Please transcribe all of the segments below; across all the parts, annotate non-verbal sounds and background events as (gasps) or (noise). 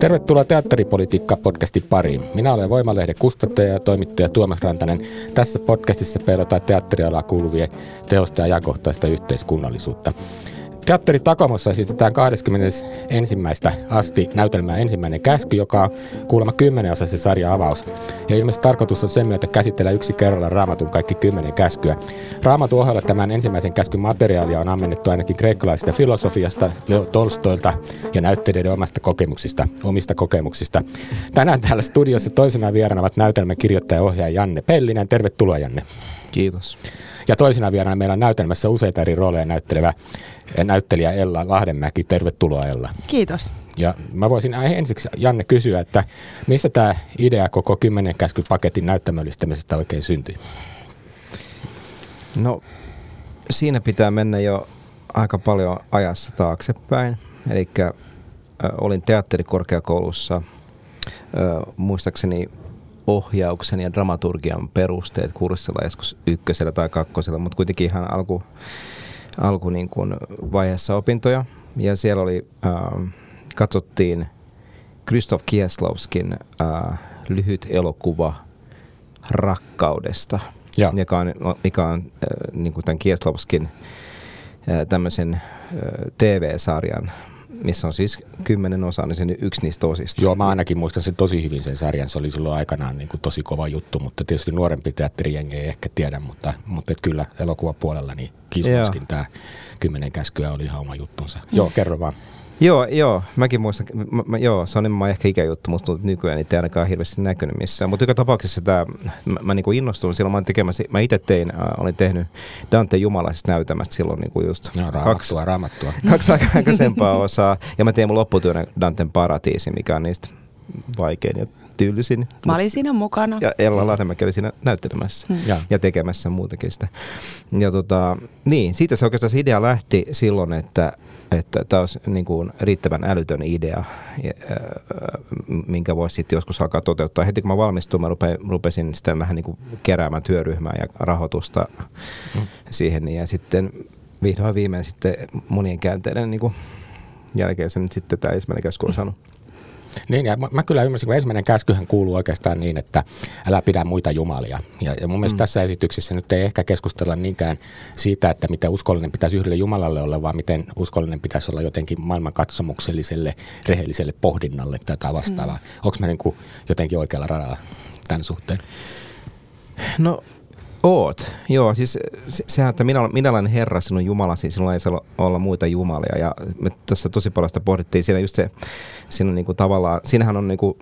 Tervetuloa Teatteripolitiikka-podcastin pariin. Minä olen Voimalehden kustantaja ja toimittaja Tuomas Rantanen. Tässä podcastissa peilataan teatterialaa kuuluvien teosta ja ajankohtaista yhteiskunnallisuutta. Teatteri Takamossa esitetään 21. asti näytelmää ensimmäinen käsky, joka on kuulemma kymmenenosaisen sarja avaus. Ja ilmeisesti tarkoitus on sen myötä käsitellä yksi kerralla raamatun kaikki kymmenen käskyä. Raamatun ohella tämän ensimmäisen käskyn materiaalia on ammennettu ainakin kreikkalaisesta filosofiasta, Tolstoilta ja näyttelijöiden omasta kokemuksista, omista kokemuksista. Tänään täällä studiossa toisena vieraana ovat näytelmän kirjoittaja ohjaaja Janne Pellinen. Tervetuloa Janne. Kiitos. Ja toisena vieraana meillä on näytelmässä useita eri rooleja näyttelevä näyttelijä Ella Lahdenmäki. Tervetuloa Ella. Kiitos. Ja mä voisin ensiksi Janne kysyä, että mistä tämä idea koko kymmenen käskypaketin näyttämöllistämisestä oikein syntyi? No siinä pitää mennä jo aika paljon ajassa taaksepäin. Eli äh, olin teatterikorkeakoulussa äh, muistaakseni ohjauksen ja dramaturgian perusteet kurssilla joskus ykkösellä tai kakkosella, mutta kuitenkin ihan alku, alku niin kuin vaiheessa opintoja. Ja siellä oli, äh, katsottiin Kristof Kieslowskin äh, lyhyt elokuva rakkaudesta, ja. joka on, mikä on äh, niin kuin tämän Kieslowskin äh, tämmöisen äh, TV-sarjan missä on siis kymmenen osaa, niin se yksi niistä osista. Joo, mä ainakin muistan sen tosi hyvin sen sarjan. Se oli silloin aikanaan niin kuin tosi kova juttu, mutta tietysti nuorempi teatterijengi ei ehkä tiedä, mutta, mutta et kyllä elokuvapuolella niin Kislowskin tämä kymmenen käskyä oli ihan oma juttunsa. Mm. Joo, kerro vaan. Joo, joo, mäkin muistan, mä, mä, joo, se on enemmän ehkä ikäjuttu, musta nykyään niitä ei ainakaan hirveästi näkynyt missään. Mutta joka tapauksessa tämä, mä, mä niinku innostuin silloin, mä, tekemässä, mä itse tein, äh, olin tehnyt Dante Jumalaisesta näytelmästä silloin niinku just no, raamattua, kaksi, raamattua. (laughs) kaksi aikaisempaa osaa. Ja mä tein mun lopputyönä Danten Paratiisi, mikä on niistä vaikein ja tyylisin. Mä olin siinä mukana. Ja Ella Lahdenmäki oli siinä näyttelemässä hmm. ja tekemässä muutakin sitä. Ja tota, niin, siitä se oikeastaan se idea lähti silloin, että että tämä olisi niin kuin riittävän älytön idea, minkä voisi sitten joskus alkaa toteuttaa. Heti kun mä valmistuin, mä rupesin sitten vähän niin kuin keräämään työryhmää ja rahoitusta mm. siihen. Ja sitten vihdoin viimein sitten monien käänteiden niin kuin jälkeen se nyt sitten tämä ensimmäinen käsky on saanut niin, ja mä, mä kyllä ymmärsin, kun ensimmäinen käskyhän kuuluu oikeastaan niin, että älä pidä muita jumalia. Ja, ja mun mielestä mm. tässä esityksessä nyt ei ehkä keskustella niinkään siitä, että miten uskollinen pitäisi yhdelle Jumalalle olla, vaan miten uskollinen pitäisi olla jotenkin maailmankatsomukselliselle, rehelliselle pohdinnalle tätä vastaavaa. Mm. Onko mä niin kuin jotenkin oikealla radalla tämän suhteen? No Oot, joo. Siis se, sehän, että minä, minä olen Herra, sinun Jumalasi, sinulla ei saa olla muita jumalia. Ja me tässä tosi paljon sitä pohdittiin. Siinä just se, siinä on niinku tavallaan, siinähän on niinku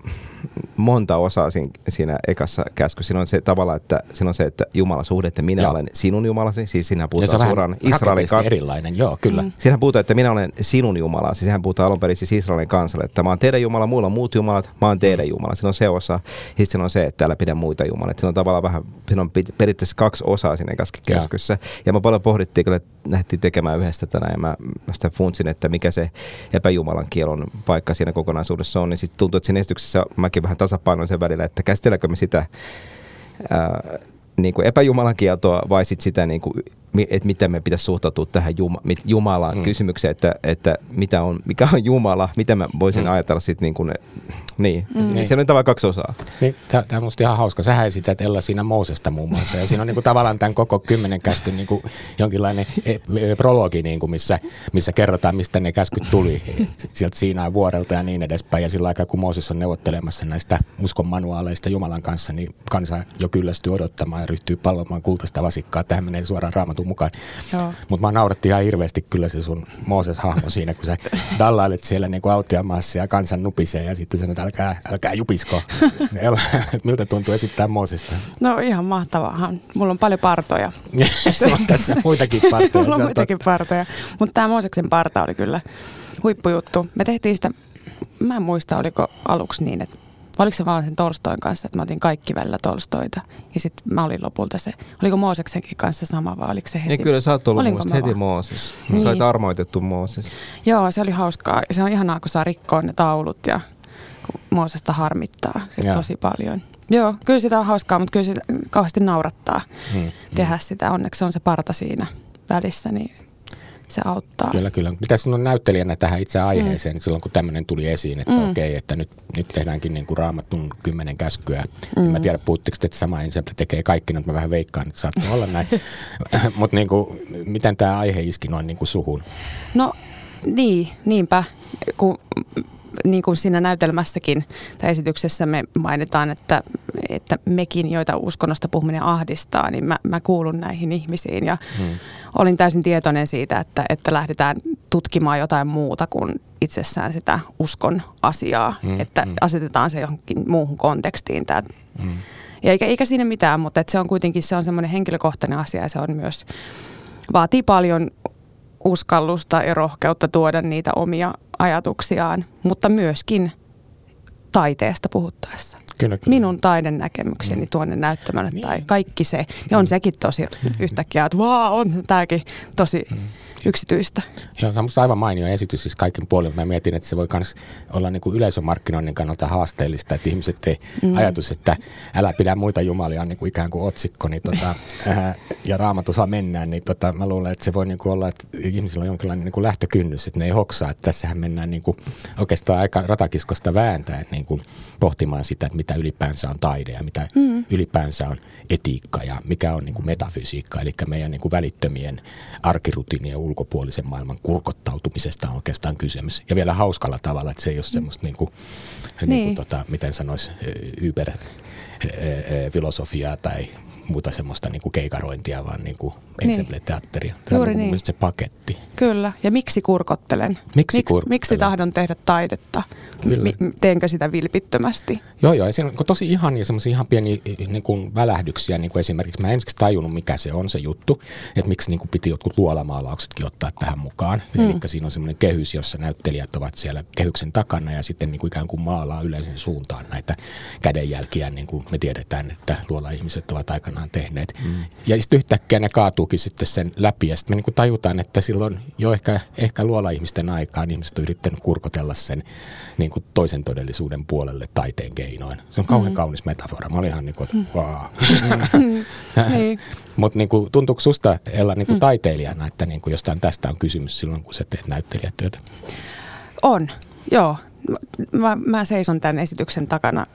monta osaa siinä, siinä ekassa käsky. Siinä on se tavalla, että siinä on se, että Jumala suhde, että minä joo. olen sinun Jumalasi. Siis siinä puhutaan suoraan Israelin kansalle. erilainen, joo, kyllä. Mm. Siinähän puhutaan, että minä olen sinun Jumalasi. Sehän puhutaan alun perin siis Israelin kansalle, että mä oon teidän Jumala, muilla on muut Jumalat, mä oon teidän mm. Jumala. Siinä on se osa. Sitten siinä on se, että älä pidä muita Jumalia. Siinä on tavallaan vähän, siinä on periaatteessa kaksi osaa siinä käskyssä. Ja. ja mä paljon pohdittiin, kun lähdettiin tekemään yhdestä tänään ja mä sitä funtsin, että mikä se epäjumalan kielon paikka siinä kokonaisuudessa on. Niin sitten tuntuu, että siinä esityksessä mäkin vähän tasapainoin sen välillä, että käsitelläänkö me sitä ää, niin kuin epäjumalan kieltoa vai sit sitä, niin kuin, että miten me pitäisi suhtautua tähän Juma, Jumalaan mm. kysymykseen, että, että mitä on, mikä on Jumala, mitä mä voisin mm. ajatella sitten niin kuin, niin. Mm. niin. Se on tavallaan kaksi osaa. Niin, tämä on musta ihan hauska. Sähän esität Ella siinä Moosesta muun muassa. Ja siinä on niin kuin, tavallaan tämän koko kymmenen käskyn niin kuin, jonkinlainen e, e, prologi, niin kuin, missä, missä kerrotaan, mistä ne käskyt tuli sieltä Siinain vuorelta ja niin edespäin. Ja sillä aikaa, kun Mooses on neuvottelemassa näistä uskon manuaaleista Jumalan kanssa, niin kansa jo kyllästyy odottamaan ja ryhtyy palvomaan kultaista vasikkaa. Tähän menee suoraan raamatun kuin mukaan. Mutta mä nauratti ihan hirveästi kyllä se sun Mooses-hahmo siinä, kun sä dallailet siellä niin autiamaassa ja kansan nupisee ja sitten sanot, älkää, älkää jupisko. (laughs) (laughs) Miltä tuntuu esittää Moosesta? No ihan mahtavahan. Mulla on paljon partoja. (laughs) on tässä muitakin partoja. Mulla on muitakin partoja. Mutta tämä Mooseksen parta oli kyllä huippujuttu. Me tehtiin sitä, mä en muista oliko aluksi niin, että oliko se vaan sen Tolstoin kanssa, että mä otin kaikki välillä Tolstoita. Ja sitten mä olin lopulta se, oliko Mooseksenkin kanssa sama vai oliko se heti? Niin kyllä sä oot ollut heti Mooses. Niin. Sä olit armoitettu Mooses. Joo, se oli hauskaa. Se on ihanaa, kun saa rikkoa ne taulut ja kun Moosesta harmittaa sit tosi paljon. Joo, kyllä sitä on hauskaa, mutta kyllä sitä kauheasti naurattaa hmm. tehdä sitä. Onneksi on se parta siinä välissä, niin se auttaa. Kyllä, kyllä. Mitä sinun näyttelijänä tähän itse aiheeseen, mm. silloin kun tämmöinen tuli esiin, että mm. okei, että nyt, nyt tehdäänkin niin kuin raamatun kymmenen käskyä. Mm. En mä tiedä, puhutteko että sama ensemble tekee kaikki, mutta mä vähän veikkaan, että saattaa olla näin. (laughs) mutta niin kuin, miten tämä aihe iski noin niin kuin suhun? No niin, niinpä. Kun niin kuin siinä näytelmässäkin tai esityksessä me mainitaan, että, että mekin, joita uskonnosta puhuminen ahdistaa, niin mä, mä kuulun näihin ihmisiin ja hmm. olin täysin tietoinen siitä, että, että lähdetään tutkimaan jotain muuta kuin itsessään sitä uskon asiaa, hmm. että hmm. asetetaan se johonkin muuhun kontekstiin. Tämä. Hmm. Ja eikä, eikä siinä mitään, mutta että se on kuitenkin se on semmoinen henkilökohtainen asia ja se on myös, vaatii paljon uskallusta ja rohkeutta tuoda niitä omia ajatuksiaan, mutta myöskin taiteesta puhuttaessa. Kyllä, kyllä. Minun taiden näkemykseni mm. tuonne näyttämällä niin. tai kaikki se. Ja on mm. sekin tosi yhtäkkiä, että vaan on tämäkin tosi mm yksityistä. Joo, se on aivan mainio esitys siis kaiken puolin. Mä mietin, että se voi myös olla niin kuin yleisömarkkinoinnin kannalta haasteellista, että ihmiset ei mm. ajatus, että älä pidä muita jumalia niin kuin ikään kuin otsikko niin tota, (laughs) äh, ja raamatu saa mennään, niin tota, mä luulen, että se voi niin kuin olla, että ihmisillä on jonkinlainen niin kuin lähtökynnys, että ne ei hoksaa, että tässähän mennään niin kuin oikeastaan aika ratakiskosta vääntäen niin kuin pohtimaan sitä, että mitä ylipäänsä on taide ja mitä mm. ylipäänsä on etiikka ja mikä on niin kuin metafysiikka, eli meidän niin kuin välittömien arkirutiinien ulkopuolisen maailman kurkottautumisesta on oikeastaan kysymys. Ja vielä hauskalla tavalla, että se ei ole semmoista, niin kuin, niin. Niin kuin, tota, miten sanoisi, yber filosofiaa tai muuta semmoista niin kuin keikarointia, vaan niin kuin niin. teatteria. Tämä Juuri on niin. se paketti. Kyllä. Ja miksi kurkottelen? Miksi, Miks, kurkottelen? miksi tahdon tehdä taidetta? Kyllä. Teenkö sitä vilpittömästi? Joo, joo. Ja siinä on tosi ihania semmoisia ihan pieniä niin kuin välähdyksiä. Niin kuin esimerkiksi mä en ensiksi tajunnut, mikä se on se juttu. Että miksi niin kuin piti jotkut luolamaalauksetkin ottaa tähän mukaan. Mm. Eli siinä on semmoinen kehys, jossa näyttelijät ovat siellä kehyksen takana ja sitten niin kuin ikään kuin maalaa yleisen suuntaan näitä kädenjälkiä, niin kuin me tiedetään, että luola-ihmiset ovat aikanaan tehneet. Mm. Ja sitten yhtäkkiä ne kaatuukin sitten sen läpi ja sitten me niin kuin tajutaan, että silloin jo ehkä, ehkä luola-ihmisten aikaan ihmiset on yrittänyt kurkotella sen niin kuin toisen todellisuuden puolelle taiteen keinoin. Se on kauhean mm. kaunis metafora. Mä olin ihan niin kuin, mm. (laughs) niin. Mutta niin kuin, tuntuuko susta Ella niin kuin mm. taiteilijana, että niin kuin jostain tästä on kysymys silloin, kun sä teet näyttelijätyötä? On, joo. Mä, mä seison tämän esityksen takana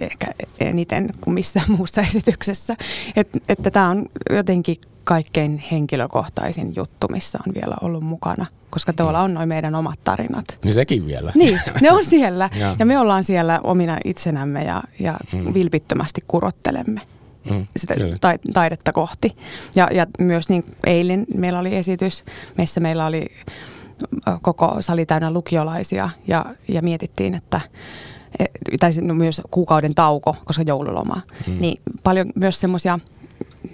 ehkä eniten kuin missään (laughs) muussa esityksessä. Et, että tämä on jotenkin kaikkein henkilökohtaisin juttu, missä on vielä ollut mukana, koska tuolla on noin meidän omat tarinat. Niin sekin vielä. (laughs) Niin, ne on siellä (laughs) ja. ja me ollaan siellä omina itsenämme ja, ja mm. vilpittömästi kurottelemme. Mm, sitä ta- taidetta kohti. Ja, ja myös niin eilen meillä oli esitys, missä meillä oli koko sali täynnä lukiolaisia ja, ja mietittiin, että e, tai no myös kuukauden tauko, koska joululoma, mm. niin paljon myös semmoisia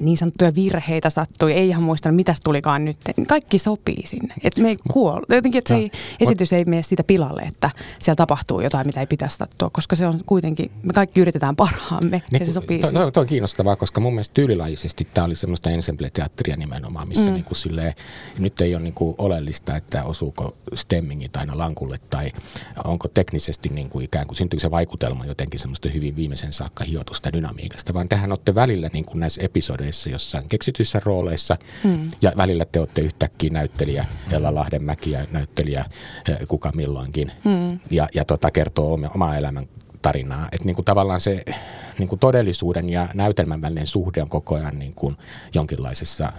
niin sanottuja virheitä sattui, ei ihan muista, mitä tulikaan nyt. Kaikki sopii sinne. Että me ei kuole. Jotenkin, että se ei, esitys ei mene siitä pilalle, että siellä tapahtuu jotain, mitä ei pitäisi sattua, koska se on kuitenkin, me kaikki yritetään parhaamme ne, ja se sopii to, to, to, on kiinnostavaa, koska mun mielestä tyylilajisesti tämä oli semmoista ensemble-teatteria nimenomaan, missä mm. niin kuin silleen, nyt ei ole niin kuin oleellista, että osuuko stemmingit aina lankulle tai onko teknisesti niin kuin ikään kuin, syntyykö se vaikutelma jotenkin semmoista hyvin viimeisen saakka hiotusta dynamiikasta, vaan tähän olette välillä niin kuin näissä episodeissa rooleissa, jossain keksityissä rooleissa. Mm. Ja välillä te olette yhtäkkiä näyttelijä, Ella Lahdenmäki ja näyttelijä eh, kuka milloinkin. Mm. Ja, ja tota, kertoo oma, oma elämän tarinaa. Että niin kuin tavallaan se niin kuin todellisuuden ja näytelmän välinen suhde on koko ajan niin kuin jonkinlaisessa ä,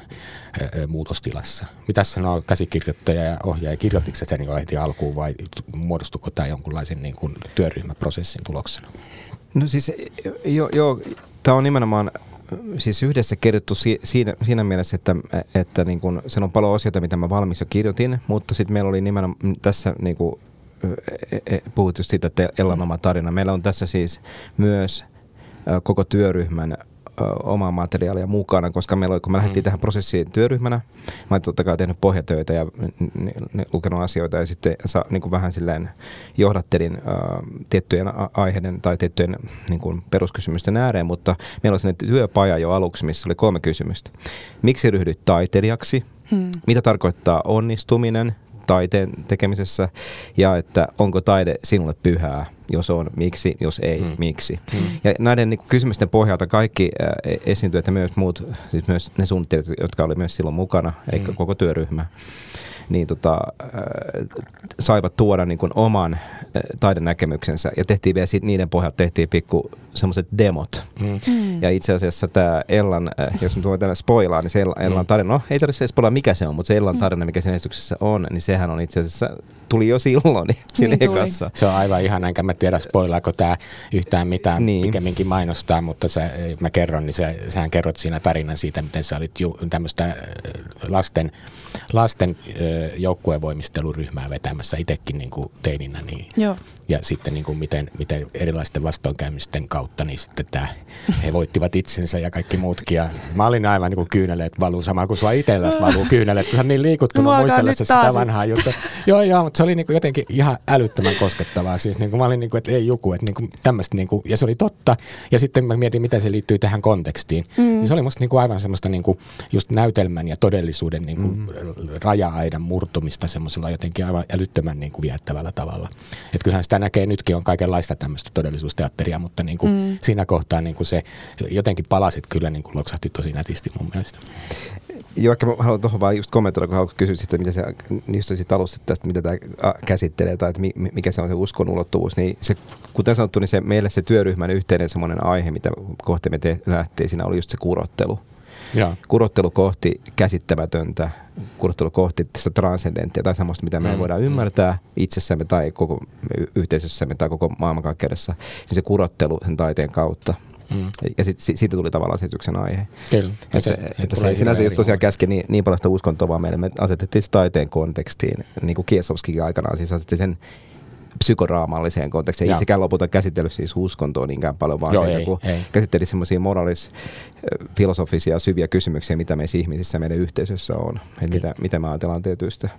eh, eh, muutostilassa. Mitä sanoo käsikirjoittaja ja ohjaaja? Kirjoititko sen jo heti alkuun vai muodostuko tämä jonkunlaisen niin kuin työryhmäprosessin tuloksena? No siis joo, jo, tämä on nimenomaan siis yhdessä kirjoittu si- siinä, siinä mielessä, että, että niin kun, sen on paljon asioita, mitä mä valmis jo kirjoitin, mutta sitten meillä oli nimenomaan tässä niin kun, e, e, puhuttu siitä, että Ellan oma tarina. Meillä on tässä siis myös koko työryhmän omaa materiaalia mukana, koska meillä oli, kun me lähdettiin mm. tähän prosessiin työryhmänä, mä olin totta kai tehnyt pohjatöitä ja lukenut asioita ja sitten sa, niin kuin vähän silleen johdattelin äh, tiettyjen aiheiden tai tiettyjen niin kuin peruskysymysten ääreen, mutta meillä oli sellainen työpaja jo aluksi, missä oli kolme kysymystä. Miksi ryhdyt taiteilijaksi? Hmm. Mitä tarkoittaa onnistuminen? taiteen tekemisessä ja että onko taide sinulle pyhää, jos on, miksi, jos ei, hmm. miksi. Hmm. Ja näiden niin kysymysten pohjalta kaikki äh, esiintyjät ja myös muut, siis myös ne suunnittelijat, jotka oli myös silloin mukana, hmm. eikä koko työryhmä, niin tota, äh, saivat tuoda niin kuin oman äh, taidenäkemyksensä ja tehtiin vielä siitä, niiden pohjalta tehtiin pikku semmoiset demot. Mm. Mm. Ja itse asiassa tämä Ellan, äh, jos mä voin tänne spoilaa, niin se Ellan mm. tarina, no ei tarvitse spoilaa mikä se on, mutta se Ellan mm. tarina, mikä siinä esityksessä on, niin sehän on itse asiassa, tuli jo silloin niin siinä niin ekassa. Se on aivan ihan, enkä mä tiedä spoilaako tämä yhtään mitään, niin. pikemminkin mainostaa, mutta se, mä kerron, niin se, sähän kerrot siinä tarinan siitä, miten sä olit ju, tämmöistä lasten, lasten joukkuevoimisteluryhmää vetämässä itsekin niin kuin teininä. Niin, Joo. Ja sitten niin kuin miten, miten erilaisten vastoinkäymisten kautta, niin sitten tämä, he voittivat itsensä ja kaikki muutkin. Ja mä olin aivan niin kuin kyyneleet valuu, sama kuin sulla itsellä valuu kyyneleet, kun sä niin liikuttunut muistellessa sitä vanhaa juttua. joo, joo, mutta se oli niin kuin jotenkin ihan älyttömän koskettavaa. Siis niin kuin mä olin niin kuin, että ei joku, että niin kuin tämmöistä, niin kuin, ja se oli totta. Ja sitten mä mietin, miten se liittyy tähän kontekstiin. Mm. Niin se oli musta niin kuin aivan semmoista niin kuin just näytelmän ja todellisuuden niin kuin mm. raja-aidan murtumista semmoisella jotenkin aivan älyttömän niin kuin viettävällä tavalla. Että kyllähän sitä näkee nytkin on kaikenlaista tämmöistä todellisuusteatteria, mutta niin kuin mm. siinä kohtaa niin kuin se jotenkin palasit kyllä niin kuin loksahti tosi nätisti mun mielestä. Joo, ehkä mä haluan tuohon vaan just kommentoida, kun haluat kysyä sitten, mitä se, just siitä alusta tästä, mitä tämä käsittelee tai että mikä se on se uskon ulottuvuus, niin se, kuten sanottu, niin se, meille se työryhmän yhteinen semmoinen aihe, mitä kohti me te, lähtiin, siinä oli just se kurottelu. Ja. Kurottelu kohti käsittämätöntä, kurottelu kohti sitä transcendenttia tai semmoista, mitä me mm. ei voida ymmärtää itsessämme tai koko yhteisössämme tai koko maailmankaikkeudessa, niin se kurottelu sen taiteen kautta. Mm. Ja sit, siitä tuli tavallaan esityksen aihe. Kyllä. Että se, se, että se sinänsä just tosiaan käski niin, niin paljon sitä uskontoa vaan meille. Me asetettiin taiteen kontekstiin, niin kuin Kiesowskikin aikanaan, siis asetettiin sen psykoraamalliseen kontekstiin. Ei sekään lopulta käsitellyt siis uskontoa niinkään paljon, vaan Joo, ei, kun ei. käsitteli semmoisia moralis-filosofisia syviä kysymyksiä, mitä meissä ihmisissä meidän yhteisössä on. Että mitä, mitä me ajatellaan tietyistä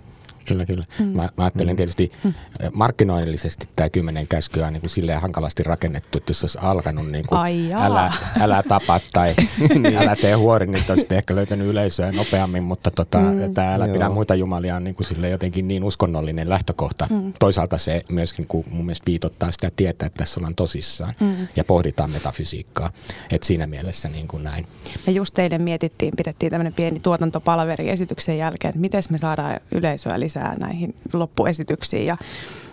Kyllä, kyllä. Mm. Mä, mä ajattelen mm. tietysti mm. markkinoinnillisesti tämä kymmenen käskyä on niin kuin silleen hankalasti rakennettu, että jos olisi alkanut niin kuin älä, älä tapa tai (laughs) niin. älä tee huori, niin olisi ehkä löytänyt yleisöä nopeammin, mutta tota, mm. tämä älä pidä Joo. muita jumalia on niin kuin sille jotenkin niin uskonnollinen lähtökohta. Mm. Toisaalta se myöskin kun mun mielestä viitottaa sitä tietää, että tässä ollaan tosissaan mm. ja pohditaan metafysiikkaa. Et siinä mielessä niin kuin näin. Me just teille mietittiin, pidettiin tämmöinen pieni tuotantopalaveri esityksen jälkeen, että miten me saadaan yleisöä lisää lisää näihin loppuesityksiin. Ja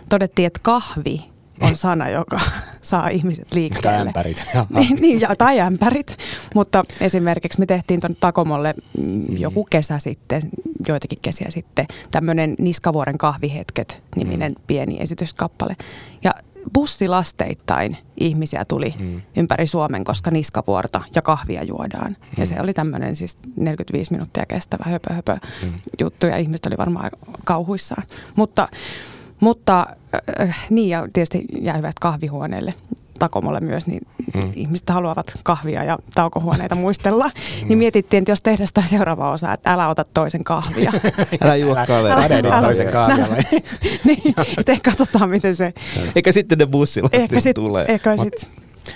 todettiin, että kahvi on sana, joka (laughs) saa ihmiset liikkeelle. Tai ämpärit. (laughs) niin, niin, ja, tai ämpärit. Mutta esimerkiksi me tehtiin tuonne Takomolle mm. joku kesä sitten, joitakin kesiä sitten, tämmöinen Niskavuoren kahvihetket-niminen mm. pieni esityskappale. Ja bussilasteittain ihmisiä tuli mm. ympäri Suomen, koska niskavuorta ja kahvia juodaan. Mm. Ja se oli tämmöinen siis 45 minuuttia kestävä höpö, höpö mm. juttu ja ihmiset oli varmaan kauhuissaan. Mutta, mutta äh, niin ja tietysti jää hyvät kahvihuoneelle. Takomolle myös, niin mm. ihmiset haluavat kahvia ja taukohuoneita (laughs) muistella. Mm. Niin mietittiin, että jos tehdään sitä seuraava osa, että älä ota toisen kahvia. (laughs) älä juo kahvia. toisen kahvia. (laughs) niin, että ehkä katsotaan, miten se... Eikä sitten ne bussilla ehkä sit, tulee. Ehkä sit.